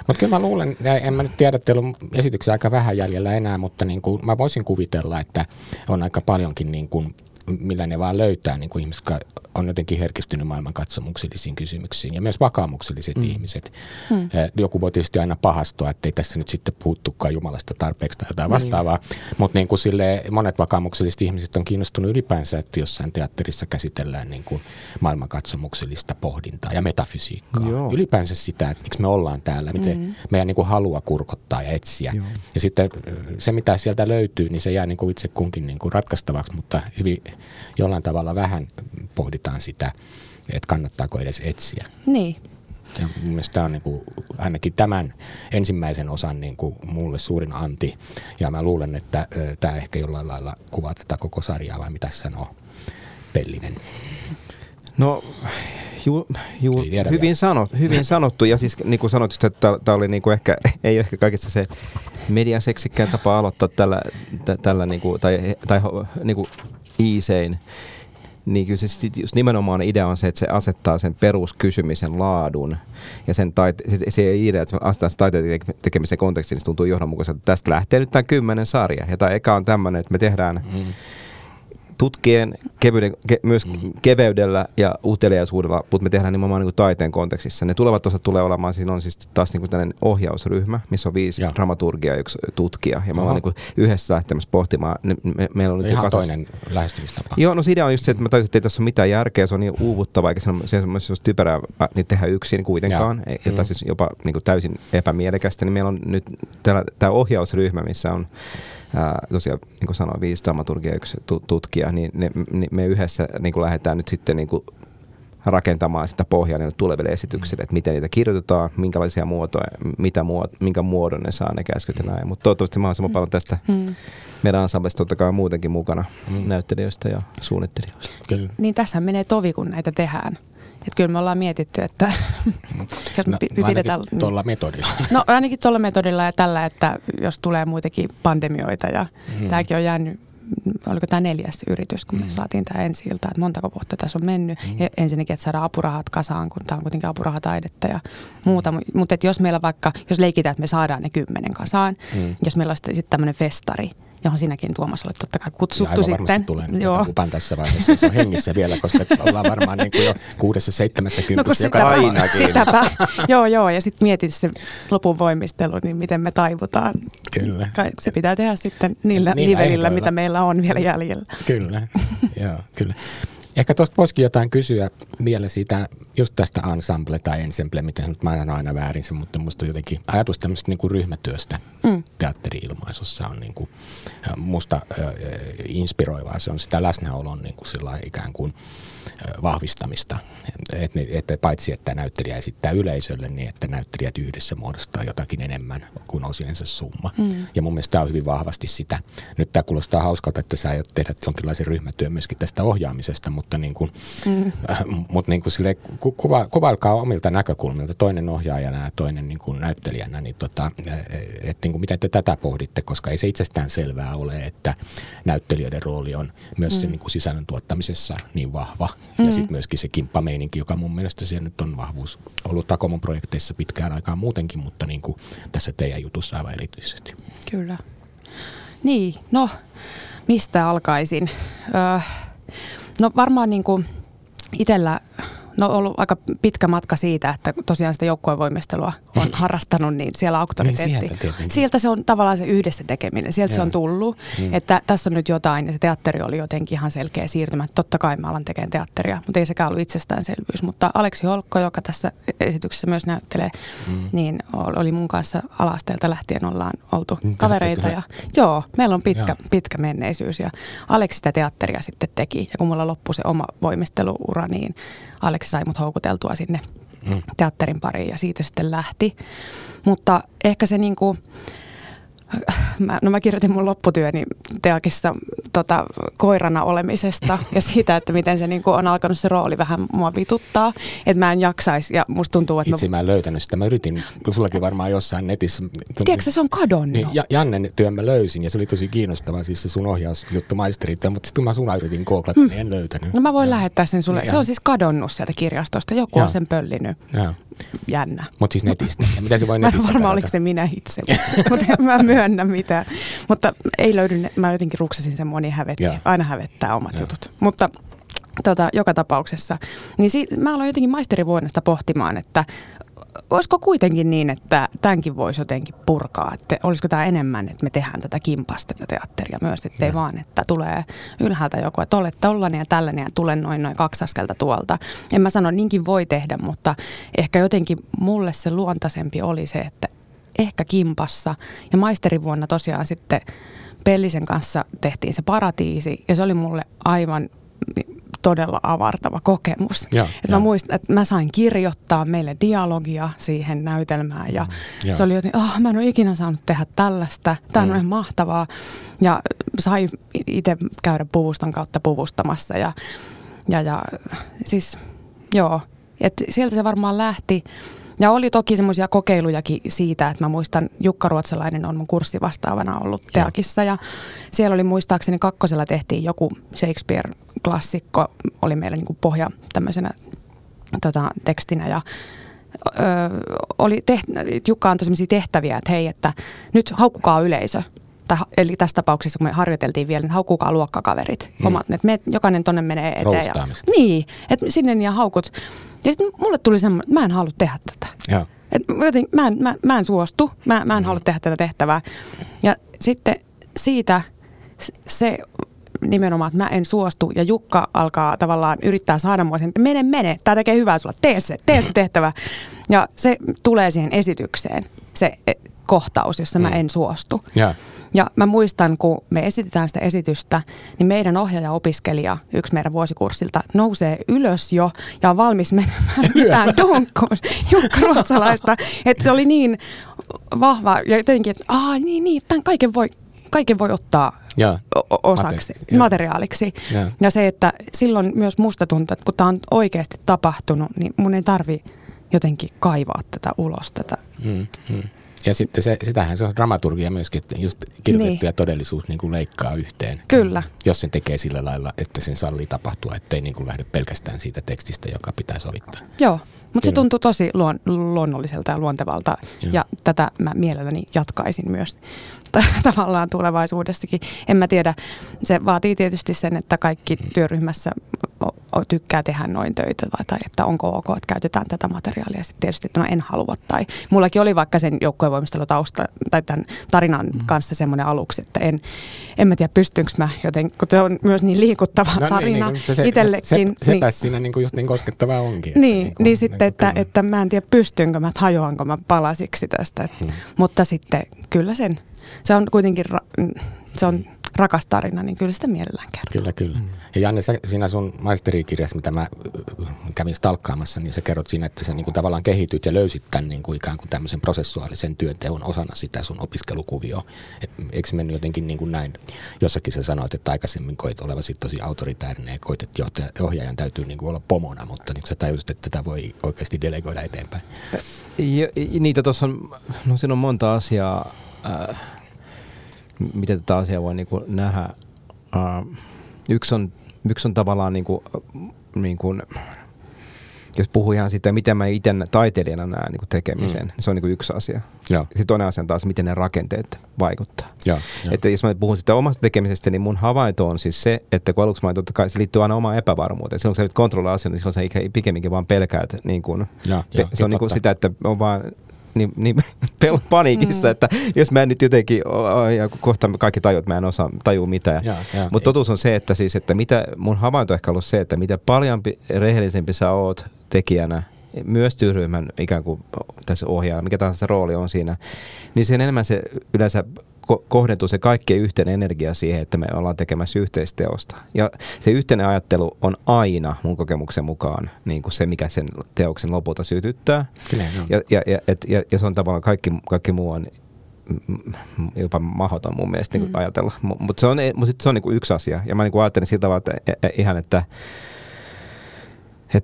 Mutta kyllä mä luulen, ja en mä nyt tiedä, että teillä on esityksiä aika vähän jäljellä enää, mutta niin kuin mä voisin kuvitella, että on aika paljonkin niin kuin millä ne vaan löytää niin kuin ihmiset, jotka on jotenkin herkistynyt maailman katsomuksellisiin kysymyksiin ja myös vakaumukselliset mm. ihmiset. Mm. Joku voi tietysti aina pahastua, että ei tässä nyt sitten puhuttukaan Jumalasta tarpeeksi tai jotain vastaavaa, mm. mutta niin kuin sille, monet vakaumukselliset ihmiset on kiinnostunut ylipäänsä, että jossain teatterissa käsitellään niin kuin maailmankatsomuksellista pohdintaa ja metafysiikkaa. Joo. Ylipäänsä sitä, että miksi me ollaan täällä, miten mm. meidän niin kuin halua kurkottaa ja etsiä. Joo. Ja sitten se, mitä sieltä löytyy, niin se jää niin kuin itse kunkin niin kuin ratkaistavaksi, mutta hyvin jollain tavalla vähän pohditaan sitä, että kannattaako edes etsiä. Niin. Ja mun mielestä tämä on niin kuin, ainakin tämän ensimmäisen osan niin kuin mulle suurin anti. Ja mä luulen, että ö, tämä ehkä jollain lailla kuvaa tätä koko sarjaa, vai mitä sanoo Pellinen? No, ju, ju, hyvin, sanot, hyvin sanottu. Ja siis niin kuin sanoit, että tämä oli niin kuin ehkä, (laughs) ei ehkä kaikista se median seksikkään tapa aloittaa tällä, tä, tällä niin kuin, tai, tai niin kuin iisein niin kyllä se just nimenomaan idea on se, että se asettaa sen peruskysymisen laadun ja sen taite- se, se idea, että se asettaa sen taiteen tekemisen kontekstiin, niin se tuntuu johdonmukaiselta, tästä lähtee nyt tämä kymmenen sarja. Ja tämä eka on tämmöinen, että me tehdään mm tutkien kevyyden, ke, myös mm. keveydellä ja uteliaisuudella, mutta me tehdään nimenomaan niin kuin taiteen kontekstissa. Ne tulevat osat tulee olemaan, siinä on siis taas niin kuin tällainen ohjausryhmä, missä on viisi ja. dramaturgia ja yksi tutkija. Ja me ollaan niin yhdessä lähtemässä pohtimaan. Me, me, meillä on nyt Ihan toinen lähestymistapa. Joo, no idea on just se, että mä tajusin, että ei tässä ole mitään järkeä, se on niin uuvuttavaa, eikä se on, se on, on typerää niin tehdä yksin kuitenkaan, ja. jota mm. siis jopa niin kuin täysin epämielekästä. Niin meillä on nyt tämä ohjausryhmä, missä on ää, tosiaan niin kuin sanoin, viisi dramaturgia yksi tutkija, niin ne, ne, me yhdessä niin kuin lähdetään nyt sitten niin kuin rakentamaan sitä pohjaa niille tuleville esityksille, että miten niitä kirjoitetaan, minkälaisia muotoja, mitä muod, minkä muodon ne saa ne käskyt ja näin. Mutta toivottavasti mahdollisimman paljon tästä mm. meidän ensemblesta totta kai muutenkin mukana mm. näyttelijöistä ja suunnittelijoista. Kyllä. Niin tässä menee tovi, kun näitä tehdään. Että kyllä me ollaan mietitty, että (laughs) jos me no, pidetään... tuolla metodilla. No ainakin tuolla metodilla ja tällä, että jos tulee muitakin pandemioita ja hmm. tämäkin on jäänyt oliko tämä neljäs yritys, kun me mm. saatiin tämä ensi ilta, että montako vuotta tässä on mennyt. Mm. Ja ensinnäkin, että saadaan apurahat kasaan, kun tämä on kuitenkin apurahataidetta ja muuta. Mm. Mutta jos meillä vaikka, jos leikitään, että me saadaan ne kymmenen kasaan, mm. jos meillä olisi sitten tämmöinen festari, johon sinäkin Tuomas olet totta kai kutsuttu ja sitten. tulee Joo. Kupan tässä vaiheessa, se on hengissä vielä, koska ollaan varmaan niin kuin jo kuudessa, seitsemässä kympissä no, joka ainakin. Sitäpä, joo joo, ja sitten mietit se lopun voimistelu, niin miten me taivutaan. Kyllä. Se pitää tehdä sitten niillä niin nivelillä, mitä meillä on vielä jäljellä. Kyllä, joo, kyllä. Ehkä tuosta voisikin jotain kysyä vielä siitä, just tästä ensemble tai ensemble, miten nyt mä ajan aina väärin se, mutta musta jotenkin ajatus tämmöistä niin kuin ryhmätyöstä mm. teatteri-ilmaisussa on niin kuin, musta äh, inspiroivaa. Se on sitä läsnäolon niin kuin sillä ikään kuin vahvistamista. Että et, paitsi että näyttelijä esittää yleisölle, niin että näyttelijät yhdessä muodostaa jotakin enemmän kuin osiensa summa. Mm. Ja mun mielestä tämä on hyvin vahvasti sitä. Nyt tämä kuulostaa hauskalta, että sä aiot tehdä jonkinlaisen ryhmätyön myöskin tästä ohjaamisesta, mutta niin kuin, mm. äh, (laughs) mut niin kuin sille, kuva, kuvailkaa omilta näkökulmilta, toinen ohjaajana ja toinen niin kuin näyttelijänä, niin tota, että niin kuin miten te tätä pohditte, koska ei se itsestään selvää ole, että näyttelijöiden rooli on myös mm. sen niin kuin sisällön tuottamisessa niin vahva. Mm. Ja sitten myöskin se kimppameininki, joka mun mielestä siellä nyt on vahvuus ollut Takomon projekteissa pitkään aikaan muutenkin, mutta niin kuin tässä teidän jutussa aivan erityisesti. Kyllä. Niin, no mistä alkaisin? Öö, no varmaan niin kuin itsellä No ollut aika pitkä matka siitä, että tosiaan sitä joukkuevoimistelua on harrastanut, niin siellä auktoriteetti. Niin sieltä se on tavallaan se yhdessä tekeminen, sieltä Joo. se on tullut. Mm. Että tässä on nyt jotain ja se teatteri oli jotenkin ihan selkeä siirtymä. Totta kai mä alan tekemään teatteria, mutta ei sekään ollut itsestäänselvyys. Mutta Aleksi Holkko, joka tässä esityksessä myös näyttelee, mm. niin oli mun kanssa alasteelta lähtien ollaan oltu mm, kavereita. Ja, joo, meillä on pitkä, pitkä menneisyys ja Aleksi sitä teatteria sitten teki. Ja kun mulla loppui se oma voimisteluura, niin Aleksi sai mut houkuteltua sinne mm. teatterin pariin ja siitä sitten lähti. Mutta ehkä se niinku, mä, no mä kirjoitin mun lopputyöni Teakissa tota, koirana olemisesta ja siitä, että miten se niin on alkanut se rooli vähän mua vituttaa, että mä en jaksaisi ja musta tuntuu, että... Itse mä, mä en löytänyt sitä, mä yritin, sullakin varmaan jossain netissä... Tiedätkö, se on kadonnut? Niin, ja, Jannen työn mä löysin ja se oli tosi kiinnostava, siis se sun ohjausjuttu maisterit, mutta sitten mä sun yritin googlata, mm. niin en löytänyt. No mä voin ja. lähettää sen sulle, ja. se on siis kadonnut sieltä kirjastosta, joku ja. on sen pöllinyt. Ja. Jännä. Mutta siis netistä. Ja mitä se voi netistä varmaan oliko se minä itse, (laughs) mutta mä myönnä mitään. Mutta ei löydy, mä jotenkin ruksasin sen moni hävetti. Yeah. Aina hävettää omat yeah. jutut. Mutta tota, joka tapauksessa. Niin si- mä aloin jotenkin maisterivuodesta pohtimaan, että olisiko kuitenkin niin, että tämänkin voisi jotenkin purkaa, että olisiko tämä enemmän, että me tehdään tätä kimpasta tätä teatteria myös, ettei ja. vaan, että tulee ylhäältä joku, että olet tollainen ja tällainen ja tulen noin noin kaksi askelta tuolta. En mä sano, niinkin voi tehdä, mutta ehkä jotenkin mulle se luontaisempi oli se, että ehkä kimpassa. Ja maisterivuonna tosiaan sitten Pellisen kanssa tehtiin se paratiisi ja se oli mulle aivan todella avartava kokemus. Joo, Et joo. mä muistan, että mä sain kirjoittaa meille dialogia siihen näytelmään ja Mm, joo. se oli jotenkin, oh, mä en ole ikinä saanut tehdä tällaista. Tämä on Mm. ihan mahtavaa. Ja sai itse käydä puvuston kautta puvustamassa ja, ja, ja siis joo, et sieltä se varmaan lähti. Ja oli toki semmoisia kokeilujakin siitä, että mä muistan Jukka Ruotsalainen on mun kurssivastaavana ollut Teakissa. Ja siellä oli muistaakseni kakkosella tehtiin joku Shakespeare-klassikko, oli meillä niin pohja tämmöisenä tota, tekstinä. Ja ö, oli teht- Jukka antoi sellaisia tehtäviä, että hei, että nyt haukkukaa yleisö. Tai, eli tässä tapauksessa, kun me harjoiteltiin vielä, niin haukkukaa luokkakaverit. Mm. Mm. Omat, että me, jokainen tonne menee eteen. Ja, niin, että sinne ja haukut. Ja sitten mulle tuli semmoinen, että mä en halua tehdä tätä. Joo. Et joten, mä, en, mä, mä en suostu, mä, mä en halua tehdä tätä tehtävää. Ja sitten siitä se nimenomaan, että mä en suostu ja Jukka alkaa tavallaan yrittää saada mua sen, että mene, mene, tämä tekee hyvää sulla, tee se, tee se (laughs) tehtävä. Ja se tulee siihen esitykseen, se kohtaus, jossa mä Mm. en suostu. Joo. Ja mä muistan, kun me esitetään sitä esitystä, niin meidän ohjaaja-opiskelija, yksi meidän vuosikurssilta, nousee ylös jo ja on valmis menemään mitään donkkoon Jukka Ruotsalaista. Että se oli niin vahva ja jotenkin, että Aa, niin, niin, tämän kaiken voi, kaiken voi ottaa o- osaksi, Mate- materiaaliksi. Joo. Ja se, että silloin myös musta tuntuu, että kun tämä on oikeasti tapahtunut, niin mun ei tarvi jotenkin kaivaa tätä ulos, tätä Mm, mm. Ja sitten se, sitähän se on dramaturgia myöskin, että just kirjoitettu Niin. ja todellisuus niin kuin leikkaa yhteen. Kyllä. Jos sen tekee sillä lailla, että sen sallii tapahtua, ettei niin kuin lähde pelkästään siitä tekstistä, joka pitää sovittaa. Joo, mutta se tuntuu tosi luon, luonnolliselta ja luontevalta Joo. ja tätä mä mielelläni jatkaisin myös (laughs) t- tavallaan tulevaisuudessakin. En mä tiedä, se vaatii tietysti sen, että kaikki Mm. työryhmässä tykkää tehdä noin töitä vai, tai että onko ok, että käytetään tätä materiaalia. Sitten tietysti, että no en halua. Tai mullakin oli vaikka sen joukkuevoimistelutausta tai tämän tarinan Mm. kanssa semmoinen aluksi, että en, en mä tiedä pystynkö mä joten, kun se on myös niin liikuttava tarina niin, mutta se, itsellekin. Se, se, niin- niin, siinä niin kuin just niin koskettavaa onkin. että niin, niin, kuin- niin sitten, kuin että, kyllä. että mä en tiedä pystynkö mä, että hajoanko mä palasiksi tästä. Hmm. Mutta sitten kyllä sen, se on kuitenkin, ra, mm, se on rakas tarina, niin kyllä sitä mielellään kertoo. Kyllä, kyllä. Ja Janne, sä, siinä sun maisterikirjassa, mitä mä äh, kävin stalkkaamassa, niin sä kerrot siinä, että sä niin kuin tavallaan kehityt ja löysit tämän niin kuin ikään kuin tämmöisen prosessuaalisen työnteon osana sitä sun opiskelukuvioa. Et, eikö se mennyt jotenkin niin kuin näin? Jossakin sä sanoit, että aikaisemmin koit olevasi tosi autoritäärinen ja koit, että johtaja, ohjaajan täytyy niin kuin olla pomona, mutta niin sä tajusit, että tätä voi oikeasti delegoida eteenpäin. Ja, niitä tuossa on, no siinä on monta asiaa, äh, miten tätä asiaa voi niinku nähdä. Äh, yksi, on, yksi on tavallaan niinku, äh, niin kuin, jos puhuu ihan siitä, miten mä itse taiteilijana näen niin tekemisen, Mm. niin se on niin yksi asia. Joo, Sitten toinen asia on taas, miten ne rakenteet vaikuttaa. joo, joo. Että jos mä puhun sitä omasta tekemisestä, niin mun havainto on siis se, että kun aluksi mä totta kai se liittyy aina omaan epävarmuuteen. Silloin kun sä nyt kontrolloi asian, niin silloin sä pikemminkin vaan pelkäät. Niin Joo, pe- joo, se on niin kuin sitä, että on vaan niin, niin (laughs) pel- paniikissa, mm. että jos mä en nyt jotenkin, ja kohta kaikki tajuu, että mä en osaa tajua mitään. Mutta totuus on se, että, siis, että mitä, mun havainto on ehkä ollut se, että mitä paljon pi- rehellisempi sä oot tekijänä, myös työryhmän ikään kuin tässä ohjaa, mikä tahansa se rooli on siinä, niin sen enemmän se yleensä ko- kohdentuu se kaikkein yhteinen energia siihen, että me ollaan tekemässä yhteisteosta. Ja se yhteinen ajattelu on aina mun kokemuksen mukaan niin kuin se, mikä sen teoksen lopulta sytyttää. Kyllä, joo. Ja, ja, ja, et, ja, ja se on tavallaan kaikki, kaikki muu on jopa mahdoton mun mielestä niin Mm. mm. ajatella. Mutta se on, mut sit se on niin yksi asia. Ja mä niin ajattelin siltä tavalla, että e- e- ihan, että että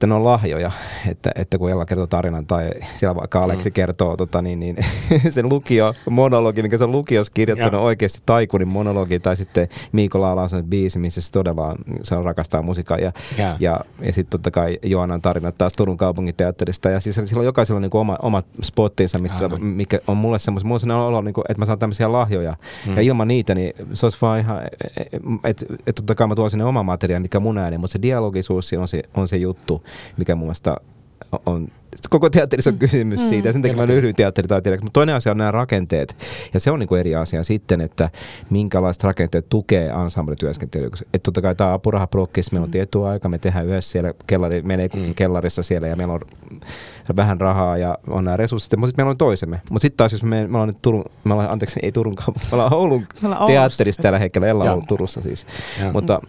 ne on lahjoja, että, että kun Ella kertoo tarinan tai siellä vaikka Aleksi Mm. kertoo tota, niin, niin, (laughs) sen lukio monologi, mikä se on lukiossa kirjoittanut Joo. oikeasti Taikunin monologi tai sitten Miiko Laala on se biisi, missä se todella on, se on rakastaa musiikkaa ja, Joo. ja, ja sitten totta kai Joanan tarinat taas Turun kaupungin teatterista ja siis sillä on jokaisella niin oma, omat spottinsa, mistä, Aivan. mikä on mulle semmoista, mulla on sellainen olo, niin kuin, että mä saan tämmöisiä lahjoja Mm. ja ilman niitä niin se olisi vaan ihan, että et totta kai mä tuon sinne oma materiaali, mikä mun ääni, mutta se dialogisuus on se, on se juttu, mikä mun mielestä on, koko teatterissa on kysymys Mm. siitä, ja sen takia mä Kyllä, yhdyn teatteritaiteilijaksi. Mutta toinen asia on nämä rakenteet, ja se on niinku eri asia sitten, että minkälaiset rakenteet tukee ensemble-työskentelyä. Että totta kai tämä apurahaprokkis, meillä on tietty aika, me tehdään yhdessä siellä kellari, menee Mm. kellarissa siellä, ja meillä on vähän rahaa, ja on nämä resurssit, mutta sitten meillä on toisemme. Mutta sitten taas, jos me, me ollaan nyt Turun, me ollaan, anteeksi, ei Turun kaupunki, me ollaan (laughs) Oulun Me ollaan Oulussa. teatterissa tällä hetkellä, Ella on Turussa siis. Joo. Mutta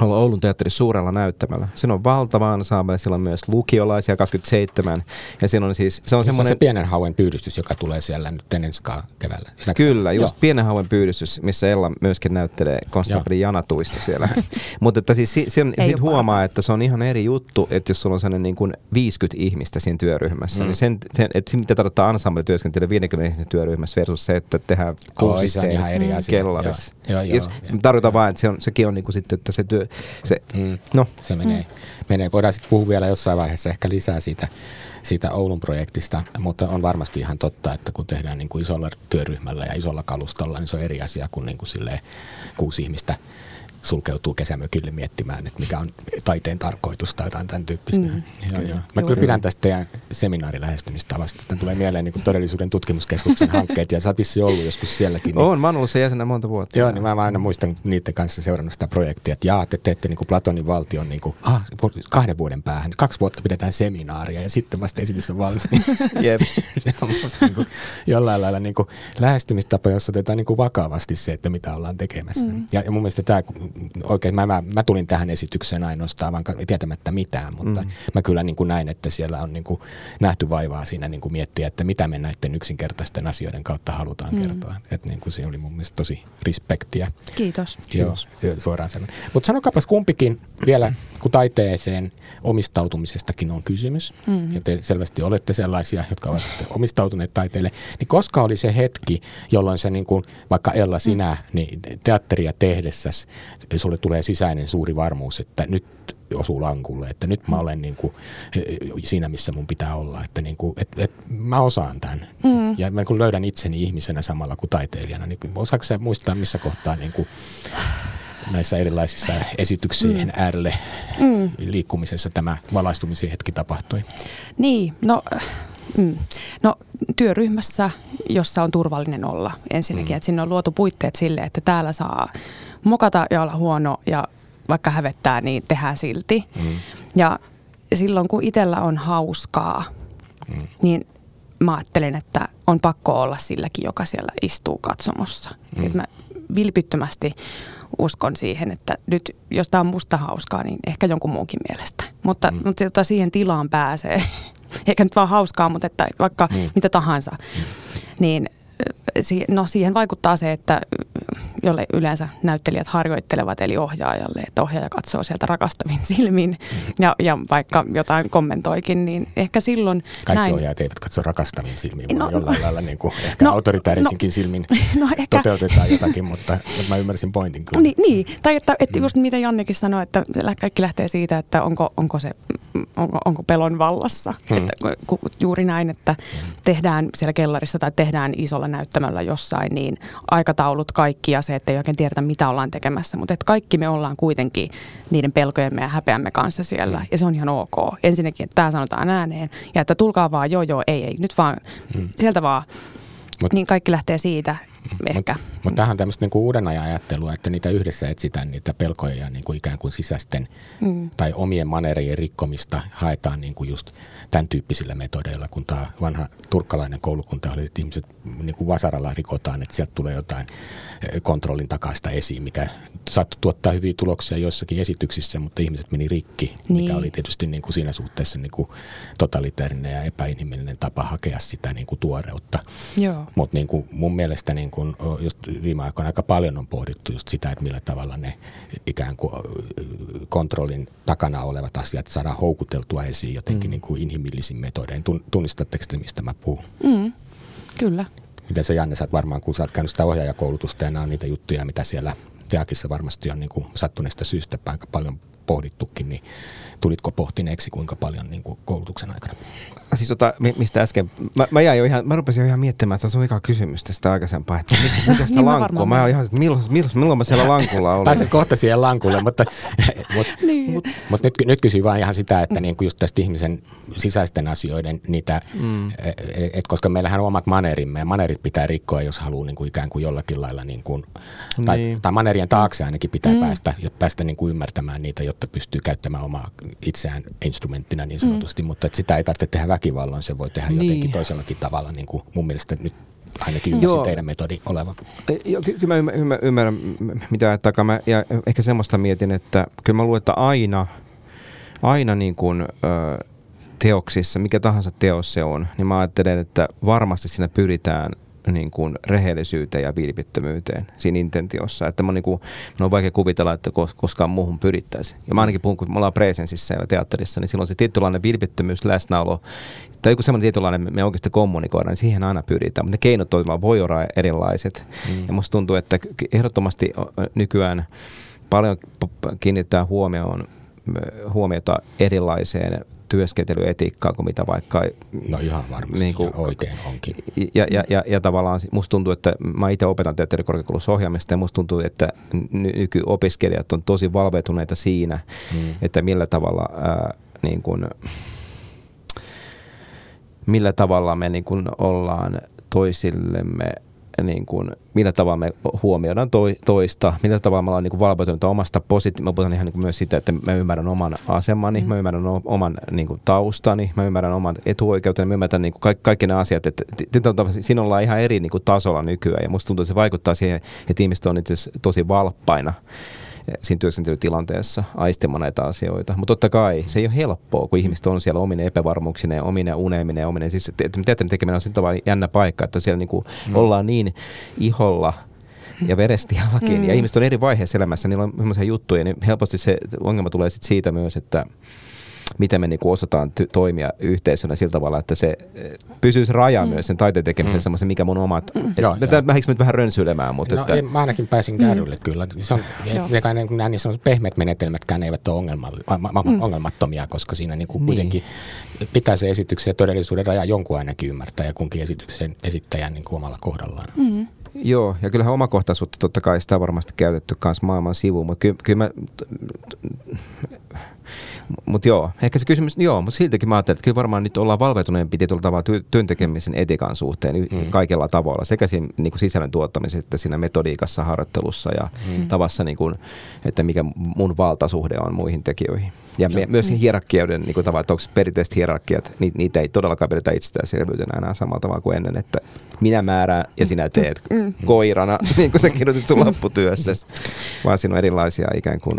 olla Oulun teatterin suurella näyttämällä. Siinä on valtava ensemble, siellä on myös lukiolaisia 27. Ja siinä on siis, se on semmoinen... se pienen hauen pyydystys, joka tulee siellä nyt ennen keväällä. Sinä Kyllä, just Joo. pienen hauen pyydystys, missä Ella myöskin näyttelee Konstabli Janatuista siellä. (laughs) Mutta että siis si, si, sit huomaa, että se on ihan eri juttu, että jos sulla on sellainen niin kuin 50 ihmistä siinä työryhmässä, mm. niin sen, sen, että mitä tarkoittaa ensemble-työskentely 50 ihmisen työryhmässä versus se, että tehdään kuusi on ihan eri asia. kellarissa. Joo, joo, joo, joo, tarkoitan vaan, että se on, sekin on niin kuin sitten, että se työ, se, mm. no. se menee, mm. menee. Voidaan sitten puhua vielä jossain vaiheessa ehkä lisää siitä, siitä Oulun projektista, mutta on varmasti ihan totta, että kun tehdään niin kuin isolla työryhmällä ja isolla kalustolla, niin se on eri asia kuin, niin kuin kuusi ihmistä sulkeutuu kesämökille miettimään, että mikä on taiteen tarkoitus tai jotain tämän tyyppistä. Mm. Joo, joo. Mä kyllä pidän tästä teidän seminaarilähestymistavasta. Tämän tulee mieleen niin todellisuuden tutkimuskeskuksen hankkeet ja sä oot ollut joskus sielläkin. Niin... On, mä oon ollut se jäsenä monta vuotta. Joo, niin mä, mä aina muistan niiden kanssa seurannut sitä projektia, että jaa, te teette niin kuin Platonin valtion niin kuin, ah, kahden vuoden päähän. Kaksi vuotta pidetään seminaaria ja sitten vasta esitys on valmis. (laughs) Jep. (laughs) se on musta niin kuin, jollain lailla niin kuin lähestymistapa, jossa otetaan niin kuin vakavasti se, että mitä ollaan tekemässä. Mm. Ja, ja mun mielestä tämä oikein, mä, mä, mä tulin tähän esitykseen ainoastaan vaan tietämättä mitään, mutta mm. mä kyllä niin kuin näin, että siellä on niin kuin nähty vaivaa siinä niin kuin miettiä, että mitä me näiden yksinkertaisten asioiden kautta halutaan mm. kertoa. Että niin kuin se oli mun mielestä tosi respektiä. Kiitos. Joo, Kiitos. suoraan sanon. Mutta sanokapas kumpikin vielä, kun taiteeseen omistautumisestakin on kysymys, mm-hmm. ja te selvästi olette sellaisia, jotka ovat omistautuneet taiteelle, niin koska oli se hetki, jolloin se niin kuin, vaikka Ella sinä, mm. niin teatteria tehdessäsi sulle tulee sisäinen suuri varmuus, että nyt osuu lankulle, että nyt mä olen niin kuin siinä, missä mun pitää olla, että niin kuin, et, et mä osaan tämän. Mm. Ja mä kun löydän itseni ihmisenä samalla kuin taiteilijana, niin osaako sä muistaa missä kohtaa niin kuin näissä erilaisissa esityksien mm. äärelle mm. liikkumisessa tämä valaistumisen hetki tapahtui? Niin, no Mm. No työryhmässä, jossa on turvallinen olla ensinnäkin, mm. että sinne on luotu puitteet sille, että täällä saa mokata ja olla huono ja vaikka hävettää, niin tehdään silti. Mm. Ja silloin kun itsellä on hauskaa, mm. niin mä ajattelen, että on pakko olla silläkin, joka siellä istuu katsomossa. Mm. Et mä vilpittömästi uskon siihen, että nyt jos tämä on musta hauskaa, niin ehkä jonkun muunkin mielestä. Mutta, mm. mutta se, siihen tilaan pääsee, (laughs) eikä nyt vaan hauskaa, mutta että vaikka mm. mitä tahansa, mm. niin no siihen vaikuttaa se, että jolle yleensä näyttelijät harjoittelevat, eli ohjaajalle, että ohjaaja katsoo sieltä rakastavin silmin ja, ja vaikka jotain kommentoikin, niin ehkä silloin Kaikki näin. ohjaajat eivät katso rakastavin silmin, no, vaan jollain lailla niin kuin ehkä no, autoritäärisinkin no, silmin (laughs) no, ehkä. toteutetaan jotakin, mutta, mä ymmärsin pointin kyllä. Niin, niin. tai että, että mm. just mitä Jannekin sanoi, että kaikki lähtee siitä, että onko, onko se onko, onko pelon vallassa. Hmm. Että, juuri näin, että tehdään siellä kellarissa tai tehdään isolla näyttämällä jossain, niin aikataulut kaikki ja se, että ei oikein tiedetä, mitä ollaan tekemässä. Mutta että kaikki me ollaan kuitenkin niiden pelkojemme ja häpeämme kanssa siellä. Hmm. Ja se on ihan ok. Ensinnäkin, että tämä sanotaan ääneen ja että tulkaa vaan, joo joo, ei ei, nyt vaan hmm. sieltä vaan. Mut, niin kaikki lähtee siitä ehkä. Mutta mut tähän on tämmöistä niinku uuden ajan ajattelua, että niitä yhdessä etsitään niitä pelkoja ja niinku ikään kuin sisäisten mm. tai omien manereiden rikkomista haetaan niinku just tämän tyyppisillä metodeilla, kun tämä vanha turkkalainen koulukunta oli, että ihmiset niin kuin vasaralla rikotaan, että sieltä tulee jotain eh, kontrollin takaista esiin, mikä saattoi tuottaa hyviä tuloksia joissakin esityksissä, mutta ihmiset meni rikki, niin. mikä oli tietysti niin kuin siinä suhteessa niin kuin totalitaarinen ja epäinhimillinen tapa hakea sitä niin kuin tuoreutta. Mutta niin kuin mun mielestä niin kuin just viime aikoina aika paljon on pohdittu just sitä, että millä tavalla ne ikään kuin kontrollin takana olevat asiat saadaan houkuteltua esiin jotenkin mm. niin kuin inhimillisin metodein. Tunnistatteko te, mistä mä puhun? Mm. Kyllä. Miten se Janne, sä oot varmaan, kun sä oot käynyt sitä ohjaajakoulutusta ja nämä on niitä juttuja, mitä siellä Teakissa varmasti on niin kuin sattuneesta syystä aika paljon pohdittukin, niin tulitko pohtineeksi kuinka paljon niin kuin koulutuksen aikana? Siis tota, mistä äsken, mä, mä, jäin jo ihan, mä rupesin jo ihan miettimään, että se on ika kysymys tästä aikaisempaa, että mitä (laughs) sitä niin lankkua, mä ihan, että milloin, milloin, milloin mä siellä lankulla olin. Pääsen kohta siihen lankulle, mutta, (laughs) mutta, niin. mutta, mutta nyt, nyt kysyin vaan ihan sitä, että niin kuin just tästä ihmisen sisäisten asioiden niitä, mm. et, et, koska meillähän on omat manerimme ja manerit pitää rikkoa, jos haluaa niin kuin ikään kuin jollakin lailla, niin kuin, tai, niin. tai manerien taakse ainakin pitää mm. päästä, päästä niin kuin ymmärtämään niitä, jotta pystyy käyttämään omaa itseään instrumenttina niin sanotusti, mm. mutta että sitä ei tarvitse tehdä väkivalloin, se voi tehdä niin. jotenkin toisellakin tavalla. Niin kuin mun mielestä nyt ainakin ymmärsin Joo. teidän metodi olevan. Joo, kyllä mä ymmärrän, ymmärrän mitä takaa. Mä, ja ehkä semmoista mietin, että kyllä mä luulen, että aina, aina niin kuin, ö, teoksissa, mikä tahansa teos se on, niin mä ajattelen, että varmasti siinä pyritään niin kuin rehellisyyteen ja vilpittömyyteen siinä intentiossa. Että mä niin kuin, on vaikea kuvitella, että koskaan muuhun pyrittäisiin. Ja mä ainakin puhun, kun me ollaan presensissä ja teatterissa, niin silloin se tietynlainen vilpittömyys, läsnäolo, tai joku semmoinen tietynlainen, me oikeasti kommunikoidaan, niin siihen aina pyritään. Mutta ne keinot voi olla erilaiset. Mm. Ja musta tuntuu, että ehdottomasti nykyään paljon kiinnittää huomioon huomiota erilaiseen työskentelyetiikkaa kuin mitä vaikka... No ihan varmasti, niin kuin, oikein onkin. Ja, ja, ja, ja tavallaan musta tuntuu, että mä itse opetan teatterikorkeakoulussa ohjaamista ja musta tuntuu, että nykyopiskelijat on tosi valveutuneita siinä, hmm. että millä tavalla ää, niin kuin, millä tavalla me niin kuin ollaan toisillemme niin kuin, millä tavalla me huomioidaan toista, millä tavalla me ollaan niin valveutuneita omasta positiivista. Mä puhutan ihan niin kuin myös sitä, että mä ymmärrän oman asemani, mm. mä ymmärrän oman niin kuin, taustani, mä ymmärrän oman etuoikeuteni, mä ymmärrän niin kuin, kaikki, kaikki ne asiat. Että, siinä ollaan ihan eri niin kuin, tasolla nykyään ja musta tuntuu, että se vaikuttaa siihen, että ihmiset on itse tosi valppaina siinä työskentelytilanteessa aistimaan näitä asioita. Mutta totta kai se ei ole helppoa, kun ihmiset on siellä omine epävarmuuksineen, omine uneminen, omine. Siis teatterin tekeminen on sitten jännä paikka, että siellä niinku mm. ollaan niin iholla ja verestiallakin. Mm. Ja ihmiset on eri vaiheessa elämässä, niillä on sellaisia juttuja, niin helposti se ongelma tulee sit siitä myös, että miten me niin kuin osataan ty- toimia yhteisönä sillä tavalla, että se eh, pysyy se raja mm. myös sen taiteen tekemisen mm. semmoisen, mikä mun omat... Mm. Joo, nyt vähän rönsyilemään, mutta... No, että... en, mä ainakin pääsin kärrylle mm. kyllä. Se on, ne, ne, nämä niin pehmeät menetelmätkään eivät ole ongelma, mm. ongelmattomia, koska siinä niin kuin niin. kuitenkin pitää se esityksen ja todellisuuden raja jonkun ainakin ymmärtää ja kunkin esityksen esittäjän niin kuin omalla kohdallaan. Mm. Joo, ja kyllähän omakohtaisuutta totta kai sitä on varmasti käytetty myös maailman sivuun, mutta kyllä, kyllä mä mutta joo, ehkä se kysymys, joo, mutta siltikin mä ajattelin, että kyllä varmaan nyt ollaan valveutuneempi tietyllä tavalla ty- työntekemisen etikan suhteen mm. kaikella tavalla, sekä siinä niin kuin sisällön tuottamisessa että siinä metodiikassa, harjoittelussa ja mm. tavassa, niin kuin, että mikä mun valtasuhde on muihin tekijöihin. Ja me, myös hierarkioiden niin kuin tavalla, että onko perinteiset hierarkiat, ni, niitä ei todellakaan pidetä itsestäänselvyytenä enää samalla tavalla kuin ennen, että minä määrään ja sinä teet mm. mm. koirana, (laughs) niin kuin sä kirjoitit sun lopputyössä, vaan siinä on erilaisia ikään kuin...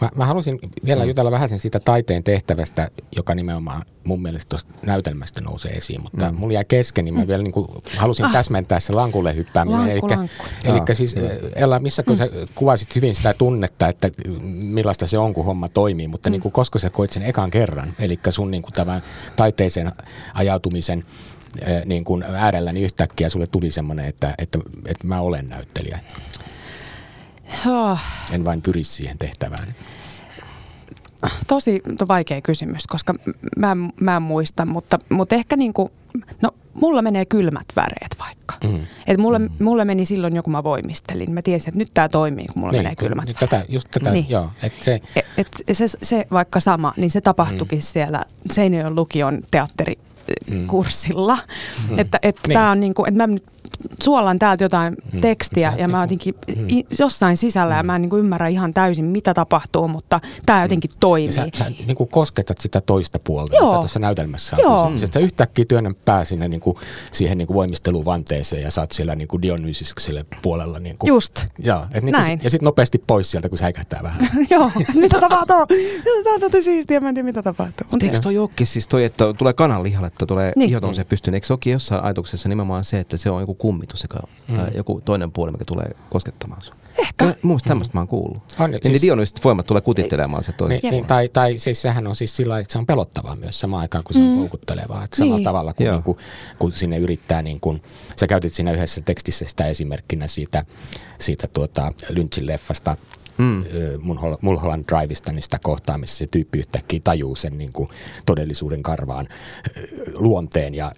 Mä, mä halusin vielä jutella vähän sen siitä taiteen tehtävästä, joka nimenomaan mun mielestä tuosta näytelmästä nousee esiin, mutta mm. mulla jäi kesken, niin mä vielä niin kuin halusin ah. täsmentää se lankulle hyppääminen. Lankku, eli, lankku. eli siis Ella, missä kun mm. sä kuvasit hyvin sitä tunnetta, että millaista se on, kun homma toimii, mutta mm. niin kuin, koska sä koit sen ekan kerran, eli sun niin kuin tämän taiteeseen ajautumisen niin kuin äärellä, niin yhtäkkiä sulle tuli semmoinen, että, että, että mä olen näyttelijä. Oh. En vain pyri siihen tehtävään. Tosi vaikea kysymys, koska mä, mä en muista, mutta, mutta ehkä niin kuin, no mulla menee kylmät väreet vaikka. Mm. Et mulle, mm. mulle meni silloin joku mä voimistelin. Mä tiesin, että nyt tämä toimii, kun mulla niin, menee kylmät niin, väreet. Tätä, just tätä, niin. joo. Et se, et, et se, se vaikka sama, niin se tapahtuikin mm. siellä Seinäjoen lukion teatteri mm. kurssilla. Mm. Että, että niin. tämä on niin kuin, että mä nyt suolan täältä jotain mm. tekstiä Sä, ja mä jotenkin mm. jossain sisällä mm. ja mä en niin kuin ymmärrä ihan täysin mitä tapahtuu, mutta tämä mm. jotenkin toimii. Sä, sä niin kuin kosketat sitä toista puolta, Joo. tuossa näytelmässä on Joo. Kysymys. Sä yhtäkkiä työnnän pää sinne niin kuin, siihen niin kuin voimisteluvanteeseen ja sä oot siellä niin kuin Dionysikselle puolella. Niin kuin, Just. Joo, et niin Näin. Ja sitten nopeasti pois sieltä, kun se häikähtää vähän. (laughs) Joo, mitä tapahtuu? Tämä on tosi siistiä, mä en tiedä mitä tapahtuu. Mutta eikö toi olekin siis toi, että tulee kananlihalle, että tulee niin. ihot on se pystyyn. Eikö se olekin jossain ajatuksessa nimenomaan se, että se on joku kummitus, joka, mm. tai joku toinen puoli, mikä tulee koskettamaan sinua? Ehkä. Mun mielestä tämmöistä mm. mä oon kuullut. On, niin siis, Dionysiset voimat tulee kutittelemaan se toinen. Niin, niin, tai, tai siis sehän on siis sillä että se on pelottavaa myös samaan aikaan, kun se on mm. koukuttelevaa. Että samalla niin. tavalla, kun, niin kuin, kun sinne yrittää, niin kuin, sä käytit siinä yhdessä tekstissä sitä esimerkkinä siitä, siitä tuota, Lynchin leffasta mm. Mulholland niin sitä kohtaa, missä se tyyppi yhtäkkiä tajuu sen niin kuin todellisuuden karvaan luonteen ja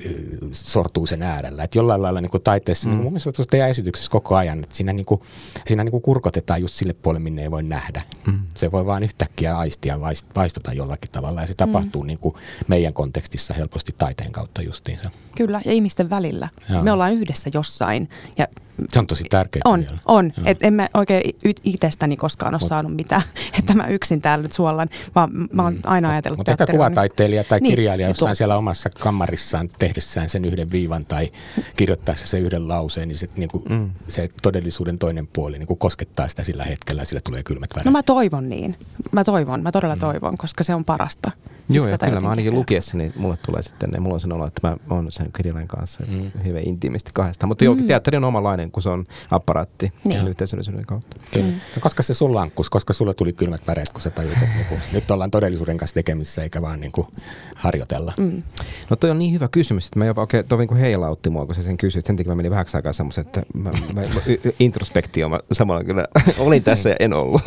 sortuu sen äärellä. Et jollain lailla niin kuin taiteessa, niin mm. niin mun mielestä tuossa teidän esityksessä koko ajan, että siinä, niin kuin, siinä niin kuin kurkotetaan just sille puolelle, minne ei voi nähdä. Mm. Se voi vaan yhtäkkiä aistia vaistota jollakin tavalla ja se mm. tapahtuu niin kuin meidän kontekstissa helposti taiteen kautta justiinsa. Kyllä, ja ihmisten välillä. Joo. Me ollaan yhdessä jossain. Ja se on tosi tärkeää. On, vielä. on. Et en mä oikein itsestäni koskaan koskaan ole Mut, saanut mitään, (laughs) että mä yksin täällä nyt suollan, vaan mä oon mm. aina ajatellut Mutta ehkä kuvataiteilija tai niin, kirjailija niin, jossain siellä omassa kammarissaan tehdessään sen yhden viivan tai kirjoittaessa sen yhden lauseen, niin se, niin kuin, mm. se todellisuuden toinen puoli niin kuin koskettaa sitä sillä hetkellä ja sille tulee kylmät väreet. No mä toivon niin. Mä toivon, mä todella mm. toivon, koska se on parasta. Siksi Joo, ja kyllä mä ainakin lukiessani, mulle tulee sitten, ne, mulla on sen olo, että mä oon sen kirjailijan kanssa mm. hyvin intiimisti kahdesta. Mutta joo, mm. teatteri on omanlainen, kun se on apparaatti niin. yhteisöllisyyden kautta. Kyllä. Mm. No, koska se sulla ankkus, koska sulle tuli kylmät väreet, kun sä tajusit, että niinku, (laughs) nyt ollaan todellisuuden kanssa tekemissä eikä vaan niinku harjoitella? Mm. No toi on niin hyvä kysymys, että mä jopa oikein, toi niinku heilautti mua, kun sä sen kysyit. Sen takia mä menin vähäksi aikaa semmoisen, että mä, mä, mä, introspektio, mä samalla kyllä (laughs) olin tässä ja en ollut.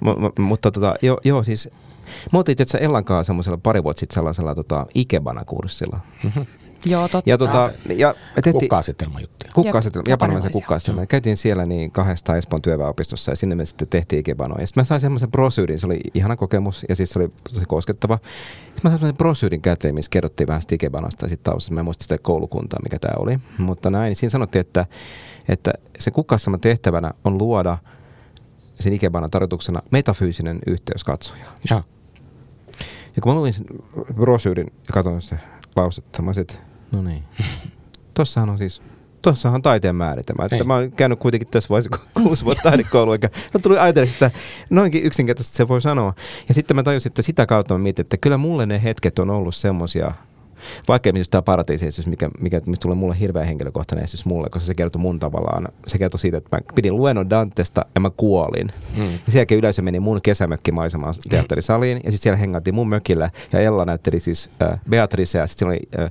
(laughs) mutta tota, joo, joo, siis Mä otin itse Ellan kanssa semmoisella pari vuotta sitten sellaisella tota, Ikebana-kurssilla. Mm-hmm. Joo, totta. Ja, tota, ja tehtiin, kukka-asetelma juttu. Kukka-asetelma, japanilaisen kukka-asetelma. Käytiin siellä niin kahdesta Espoon työväenopistossa ja sinne me sitten tehtiin ikebanoja. Sitten mä sain semmoisen brosyyrin, se oli ihana kokemus ja siis se oli tosi koskettava. Sitten mä sain semmoisen brosyyrin käteen, missä kerrottiin vähän sitä ikebanasta ja sitten taustassa. Mä en muista sitä koulukuntaa, mikä tämä oli. Mutta näin, siinä sanottiin, että, että se kukka tehtävänä on luoda sen ikebanan tarkoituksena metafyysinen yhteys katsojaan. Ja. Ja kun mä luin sen brosyyrin ja katsoin sitä lausetta, mä että no niin, (laughs) tossahan on siis tuossahan on taiteen määritelmä. Että mä oon käynyt kuitenkin tässä vaiheessa (laughs) kuusi vuotta taidekoulua, eikä mä tuli ajatelleeksi, että noinkin yksinkertaisesti se voi sanoa. Ja sitten mä tajusin, että sitä kautta mä mietin, että kyllä mulle ne hetket on ollut semmosia, vaikka esimerkiksi tämä paratiisiesitys, mikä, mikä mistä tulee mulle hirveän henkilökohtainen esitys mulle, koska se kertoo mun tavallaan, se kertoo siitä, että mä pidin luennon Dantesta ja mä kuolin. Mm. Ja sen jälkeen yleisö meni mun kesämökkimaisemaan teatterisaliin ja sitten siellä hengattiin mun mökillä ja Ella näytteli siis äh, Beatrice ja sitten oli äh,